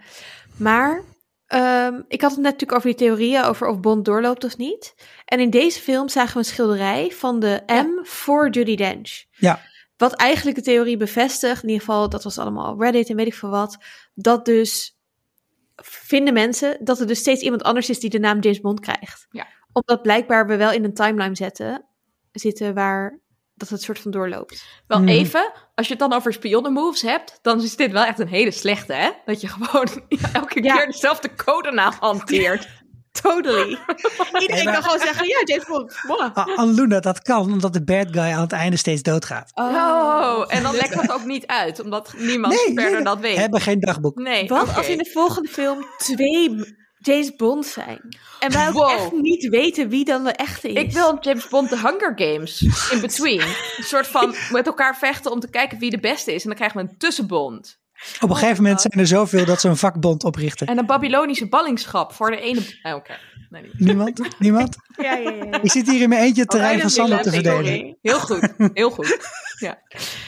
Maar ehm, ik had het net natuurlijk over die theorieën over of Bond doorloopt of niet. En in deze film zagen we een schilderij van de M voor Judy Dench. Ja. wat eigenlijk de theorie bevestigt, in ieder geval, dat was allemaal Reddit en weet ik veel wat, dat dus vinden mensen dat er dus steeds iemand anders is die de naam James Bond krijgt. Ja. Omdat blijkbaar we wel in een timeline zetten, zitten waar dat het soort van doorloopt. Wel Hmm. even, als je het dan over spionnenmoves hebt, dan is dit wel echt een hele slechte, hè? Dat je gewoon ja, elke Ja. keer dezelfde codenaam hanteert. Totally. Iedereen maar- kan gewoon zeggen, ja, James Bond. Voilà. Ah, Anluna, dat kan omdat de bad guy aan het einde steeds doodgaat. Oh, en dan lekt dat ook niet uit, omdat niemand Nee, verder nee, dat weet. Hebben geen dagboek. Nee, Wat als in de volgende film twee James Bond zijn? En wij ook Wow. echt niet weten wie dan de echte is. Ik wil een James Bond The Hunger Games in between. Een soort van met elkaar vechten om te kijken wie de beste is. En dan krijgen we een tussenbond. Op een gegeven moment zijn er zoveel dat ze een vakbond oprichten. En een Babylonische ballingschap voor de ene... Ah, Oké, nee. Niemand? Niemand? Ja, ja, ja. Ik zit hier in mijn eentje het terrein Oh, van Sander te verdelen. Heel goed, heel goed. Ja.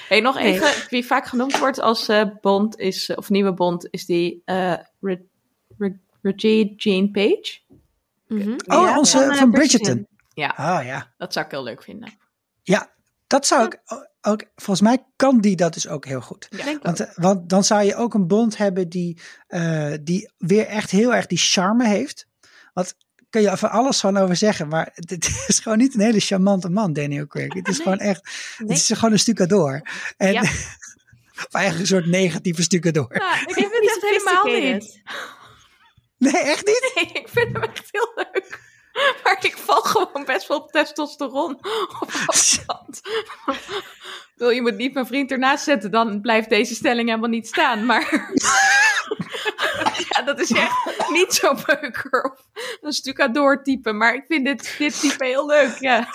Hey, nog Nee. even, wie vaak genoemd wordt als eh, Bond is, eh, of nieuwe Bond, is die eh Re- Re- Reggie Jean Page. Mhm. Oh, Ja, onze van, van, Bridgerton. Ja, Oh ja. dat zou ik heel leuk vinden. Ja, dat zou ik ook. Volgens mij kan die dat dus ook heel goed. Ja. Want, eh, want dan zou je ook een bond hebben die, eh, die weer echt heel erg die charme heeft. Want kun je er van alles van over zeggen, maar het is gewoon niet een hele charmante man, Daniel Craig. Het is Nee. gewoon echt, Nee. het is gewoon een stucadoor. En, Ja. of eigenlijk een soort negatieve stucadoor. Ja, ik vind het helemaal niet. Nee, echt niet? Nee, ik vind hem echt heel leuk. Maar ik val gewoon best wel op testosteron op afstand. Wil je moet niet mijn vriend ernaast zetten, dan blijft deze stelling helemaal niet staan. Maar ja, dat is echt niet zo'n beuker of een stucadoor type. Maar ik vind dit, dit type heel leuk, ja.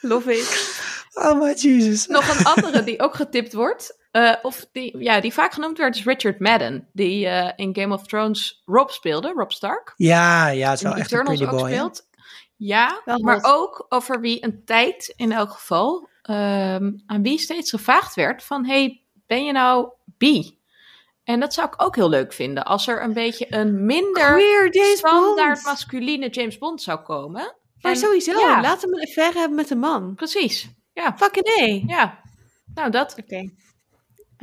Love it. Oh my Jesus. Nog een andere die ook getipt wordt. Eh, of die, ja, die vaak genoemd werd, is Richard Madden. Die eh, in Game of Thrones Rob speelde, Rob Stark. Ja, ja, het is in wel echt een Eternals pretty ook boy. hè? speelt. Ja, Wel maar ook over wie een tijd in elk geval ehm, aan wie steeds gevraagd werd van hey, ben je nou bi? En dat zou ik ook heel leuk vinden als er een beetje een minder standaard Bond. masculine James Bond zou komen. Maar En- sowieso, ja. laat hem een affaire hebben met een man. Precies. Ja, Fucking nee. ja. Nou, dat. Oké.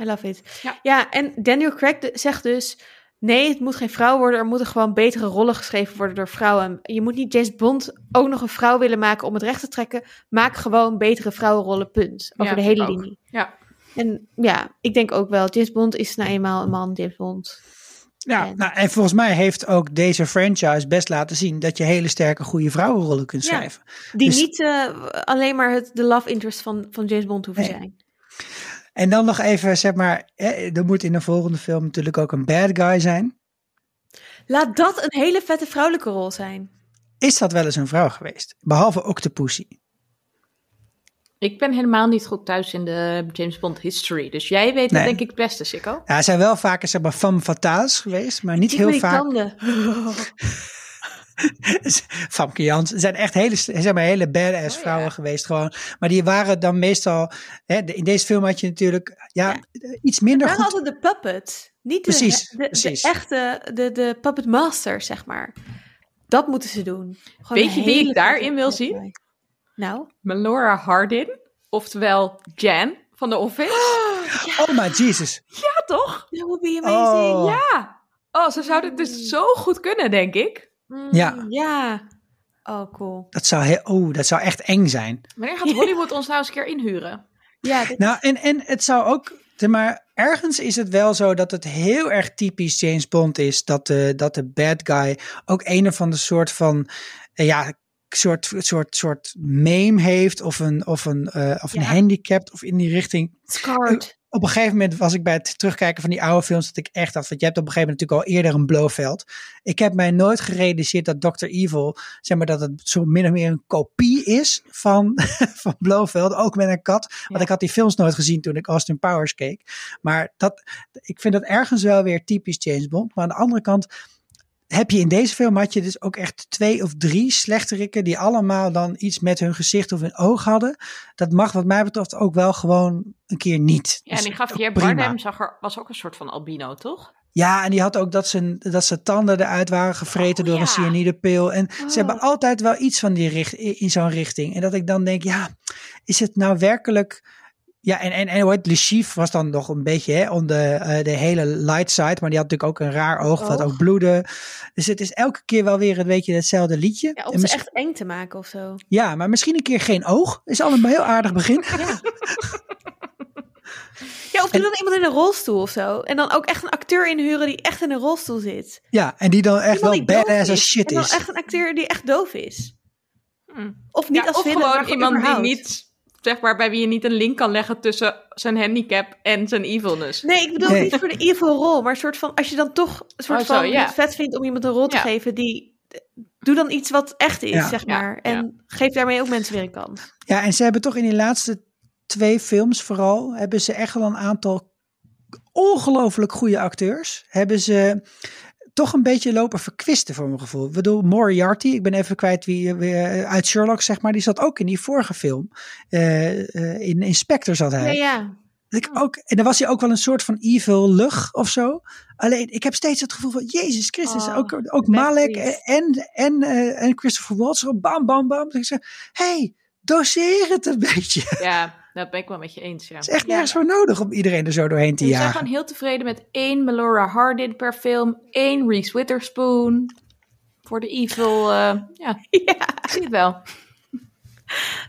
I love it. Ja. ja, en Daniel Craig zegt dus... Nee, het moet geen vrouw worden. Er moeten gewoon betere rollen geschreven worden door vrouwen. Je moet niet James Bond ook nog een vrouw willen maken om het recht te trekken. Maak gewoon betere vrouwenrollen, punt. Over Ja, de hele ook. linie. Ja. En ja, ik denk ook wel, James Bond is nou eenmaal een man, James Bond. Ja, En- nou, en volgens mij heeft ook deze franchise best laten zien dat je hele sterke, goede vrouwenrollen kunt Ja. schrijven. Die Dus- niet eh, alleen maar het, de love interest van, van James Bond hoeven Nee. zijn. En dan nog even, zeg maar, hè, er moet in de volgende film natuurlijk ook een bad guy zijn. Laat dat een hele vette vrouwelijke rol zijn. Is dat wel eens een vrouw geweest? Behalve Octopussy. Ik ben helemaal niet goed thuis in de James Bond history. Dus jij weet Nee. het denk ik het beste, Sikko. Ja, er zijn wel vaker, zeg maar, femme fatales geweest, maar niet heel vaak. Famke Jans. Zijn echt hele, zeg maar, hele badass Oh, ja. vrouwen geweest gewoon. Maar die waren dan meestal, hè, de- in deze film had je natuurlijk, ja, iets minder Maar goed. hadden de puppet. Niet de, Precies, de, de precies. echte, de, de puppet master, zeg maar. Dat moeten ze doen. Gewoon Weet je wie ik daarin wil zien? Nou? Melora Hardin, oftewel Jan van de Office. Oh my Jesus. Ja, toch? That would be amazing. Oh. Ja. Oh, ze zou dit dus zo goed kunnen, denk ik. Mm, Ja. Ja. Oh, cool. Dat zou, heel, oh, dat zou echt eng zijn. Wanneer gaat Hollywood ons nou eens een keer inhuren? Ja, dit- Nou, en, en het zou ook, maar ergens is het wel zo dat het heel erg typisch James Bond is dat de, dat de bad guy ook een of andere soort van, eh, ja, soort, soort, soort meme heeft of een, of een, eh, of een Ja. handicap of in die richting. scarred. Op een gegeven moment was ik bij het terugkijken van die oude films dat ik echt dacht, want je hebt op een gegeven moment natuurlijk al eerder een Blofeld. Ik heb mij nooit gerealiseerd dat Dr. Evil, zeg maar dat het zo min of meer een kopie is van, van Blofeld, ook met een kat. Want Ja. ik had die films nooit gezien toen ik Austin Powers keek. Maar dat, ik vind dat ergens wel weer typisch James Bond. Maar aan de andere kant heb je in deze film had je dus ook echt twee of drie slechterikken die allemaal dan iets met hun gezicht of hun oog hadden. Dat mag wat mij betreft ook wel gewoon een keer niet. Ja, Dus en die gaf. Bardem zag er, was ook een soort van albino, toch? Ja, en die had ook dat zijn, dat zijn tanden eruit waren gevreten Oh, door ja. een cyanidepil. En Oh. ze hebben altijd wel iets van die richt, in zo'n richting. En dat ik dan denk, ja, is het nou werkelijk... Ja, en, en, en hoe heet was dan nog een beetje hè, on de, eh, de hele light side. Maar die had natuurlijk ook een raar oog, Oog. ook bloedde. Dus het is elke keer wel weer een beetje hetzelfde liedje. Ja, En om ze echt eng te maken of zo. ja, maar misschien een keer geen oog. Is al een heel aardig begin. Ja. ja, of doe dan iemand in een rolstoel of zo. En dan ook echt een acteur inhuren die echt in een rolstoel zit. Ja, en die dan echt Iemand wel badass als is. shit en dan is. echt een acteur die echt doof is. Hm. Of niet Ja, als of villain, gewoon maar iemand die niet, zeg maar, bij wie je niet een link kan leggen tussen zijn handicap en zijn evilness. Nee, ik bedoel Nee. niet voor de evil rol, maar een soort van, als je dan toch een soort Oh, zo, van ja. het vet vindt om iemand een rol te Ja. geven, die doe dan iets wat echt is, Ja. zeg maar. ja. En geef daarmee ook mensen weer een kans. Ja, en ze hebben toch in die laatste twee films vooral, hebben ze echt wel een aantal ongelooflijk goede acteurs. Hebben ze toch een beetje lopen verkwisten voor mijn gevoel. Ik bedoel, Moriarty, ik ben even kwijt wie, wie, eh, uit Sherlock zeg maar, die zat ook in die vorige film. Eh, eh, in Inspector zat hij. Ja. Dat ik ook, en dan was hij ook wel een soort van evil lug of zo. Alleen, ik heb steeds het gevoel van, Jezus Christus, Oh, ook, ook Malek en, en, eh, en Christopher Waltz, zo bam, bam, bam. Dat ik zeg, hey, doseer het een beetje. Ja, dat ben ik wel met je eens, ja. is echt Ja. nergens voor nodig om iedereen er zo doorheen te We zijn jagen. gewoon heel tevreden met één Melora Hardin per film, één Reese Witherspoon. Voor de evil, eh, ja, ja, ik zie het wel.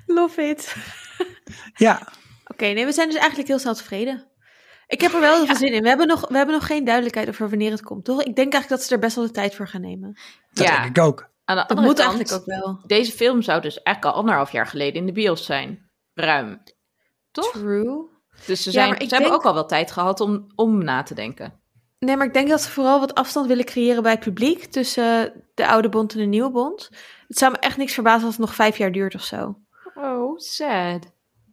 love it. Ja, Oké, nee, we zijn dus eigenlijk heel snel tevreden. Ik heb er wel heel veel zin in. We hebben, nog, we hebben nog geen duidelijkheid over wanneer het komt, toch? Ik denk eigenlijk dat ze er best wel de tijd voor gaan nemen. dat Ja. denk ik ook. Aan de Dat moet kant, eigenlijk ook wel. deze film zou dus eigenlijk al anderhalf jaar geleden in de bios zijn. Ruim. Toch? True. Dus ze, zijn, ze hebben ook al wel tijd gehad om, om na te denken. Nee, maar ik denk dat ze vooral wat afstand willen creëren bij het publiek tussen de oude bond en de nieuwe bond. Het zou me echt niks verbazen als het nog vijf jaar duurt of zo. Oh, sad.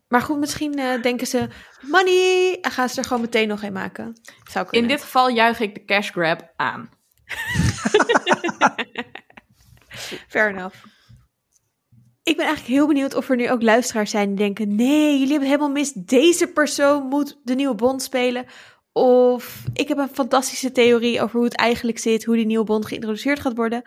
Maar goed, misschien eh, denken ze money en gaan ze er gewoon meteen nog een maken. Zou In dit geval juich ik de cash grab aan. Fair enough. Ik ben eigenlijk heel benieuwd of er nu ook luisteraars zijn die denken: nee, jullie hebben het helemaal mis. Deze persoon moet de nieuwe Bond spelen. Of ik heb een fantastische theorie over hoe het eigenlijk zit, hoe die nieuwe Bond geïntroduceerd gaat worden.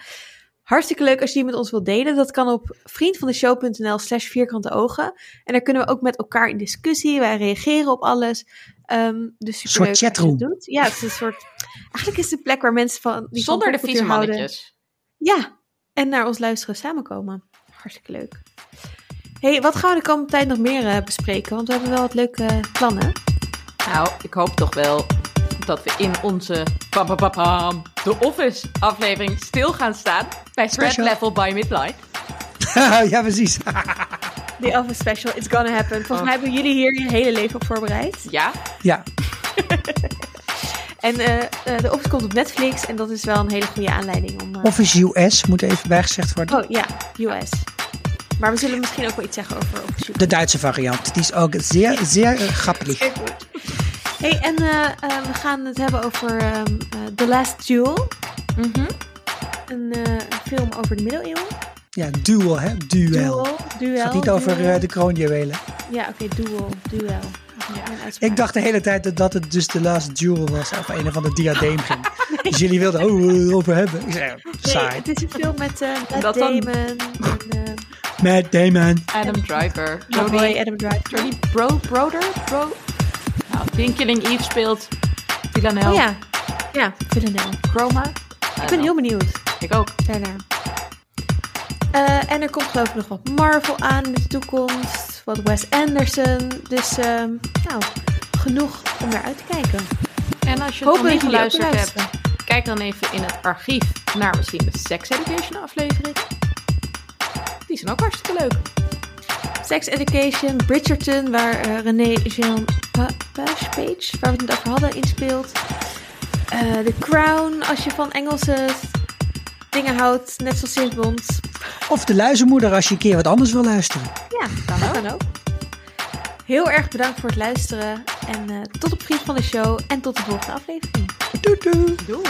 Hartstikke leuk als je die met ons wilt delen. Dat kan op vriendvandeshow.nl slash vierkante ogen. En daar kunnen we ook met elkaar in discussie. Wij reageren op alles. Ehm dus soort je het chatroom. doet. Ja, het is een soort... Eigenlijk is het een plek waar mensen van... Die Zonder van de vieze houden- ja, en naar ons luisteren samenkomen. Hartstikke leuk. hey, wat gaan we de komende tijd nog meer eh, bespreken? Want we hebben wel wat leuke eh, plannen. Nou, ik hoop toch wel dat we in onze pam, pam, pam, pam, The Office aflevering stil gaan staan bij Special. Level by Midlight. ja, precies. The Office Special, it's gonna happen. Volgens Oh. mij hebben jullie hier je hele leven op voorbereid. Ja, ja, En eh, eh, The Office komt op Netflix en dat is wel een hele goede aanleiding om... Office US moet even bijgezegd worden. Oh ja, US. Maar we zullen misschien ook wel iets zeggen over US. De Duitse variant. Die is ook zeer, zeer eh, grappig. Heel goed. Hey, en eh, eh, we gaan het hebben over ehm, eh, The Last Duel. Mhm. Een, eh, een film over de middeleeuwen. Ja, duel, hè? Duel. Duel. Duel. Het gaat niet over duel. eh, de kroonjuwelen. Ja, oké, duel. Duel. Ja. Ik dacht de hele tijd dat, dat het dus de last duel was. Of een of ander diadeem ging. Dus jullie wilden oh, erover hebben. Ik zei, Nee, saai. het is een film met eh Matt Dat dan- Damon. En, Matt Damon. Adam Driver. boy Jodie, Adam Driver. Jodie Bro, Broder? Bro? Nou, die in Killing Eve speelt. Villanelle. Oh ja. Ja, Villanelle. Chroma. Ik ben heel benieuwd Ik ook. daarnaar. Eh, en er komt geloof ik nog wat Marvel aan in de toekomst. Wat Wes Anderson. Dus, ehm, nou, genoeg om naar uit te kijken. En als je het nog niet geluisterd hebt, kijk dan even in het archief naar misschien de Sex Education aflevering. Die zijn ook hartstikke leuk. Sex Education, Bridgerton, waar eh, René Jean Pa- Page, waar we het net over hadden, inspeelt. Eh The Crown, als je van Engelse dingen houdt, net zoals James Bond. Of de luizenmoeder als je een keer wat anders wil luisteren. Ja, dat kan ook. Heel erg bedankt voor het luisteren. En eh, tot op Vriend van de Show. En tot de volgende aflevering. Doei doei. Doei!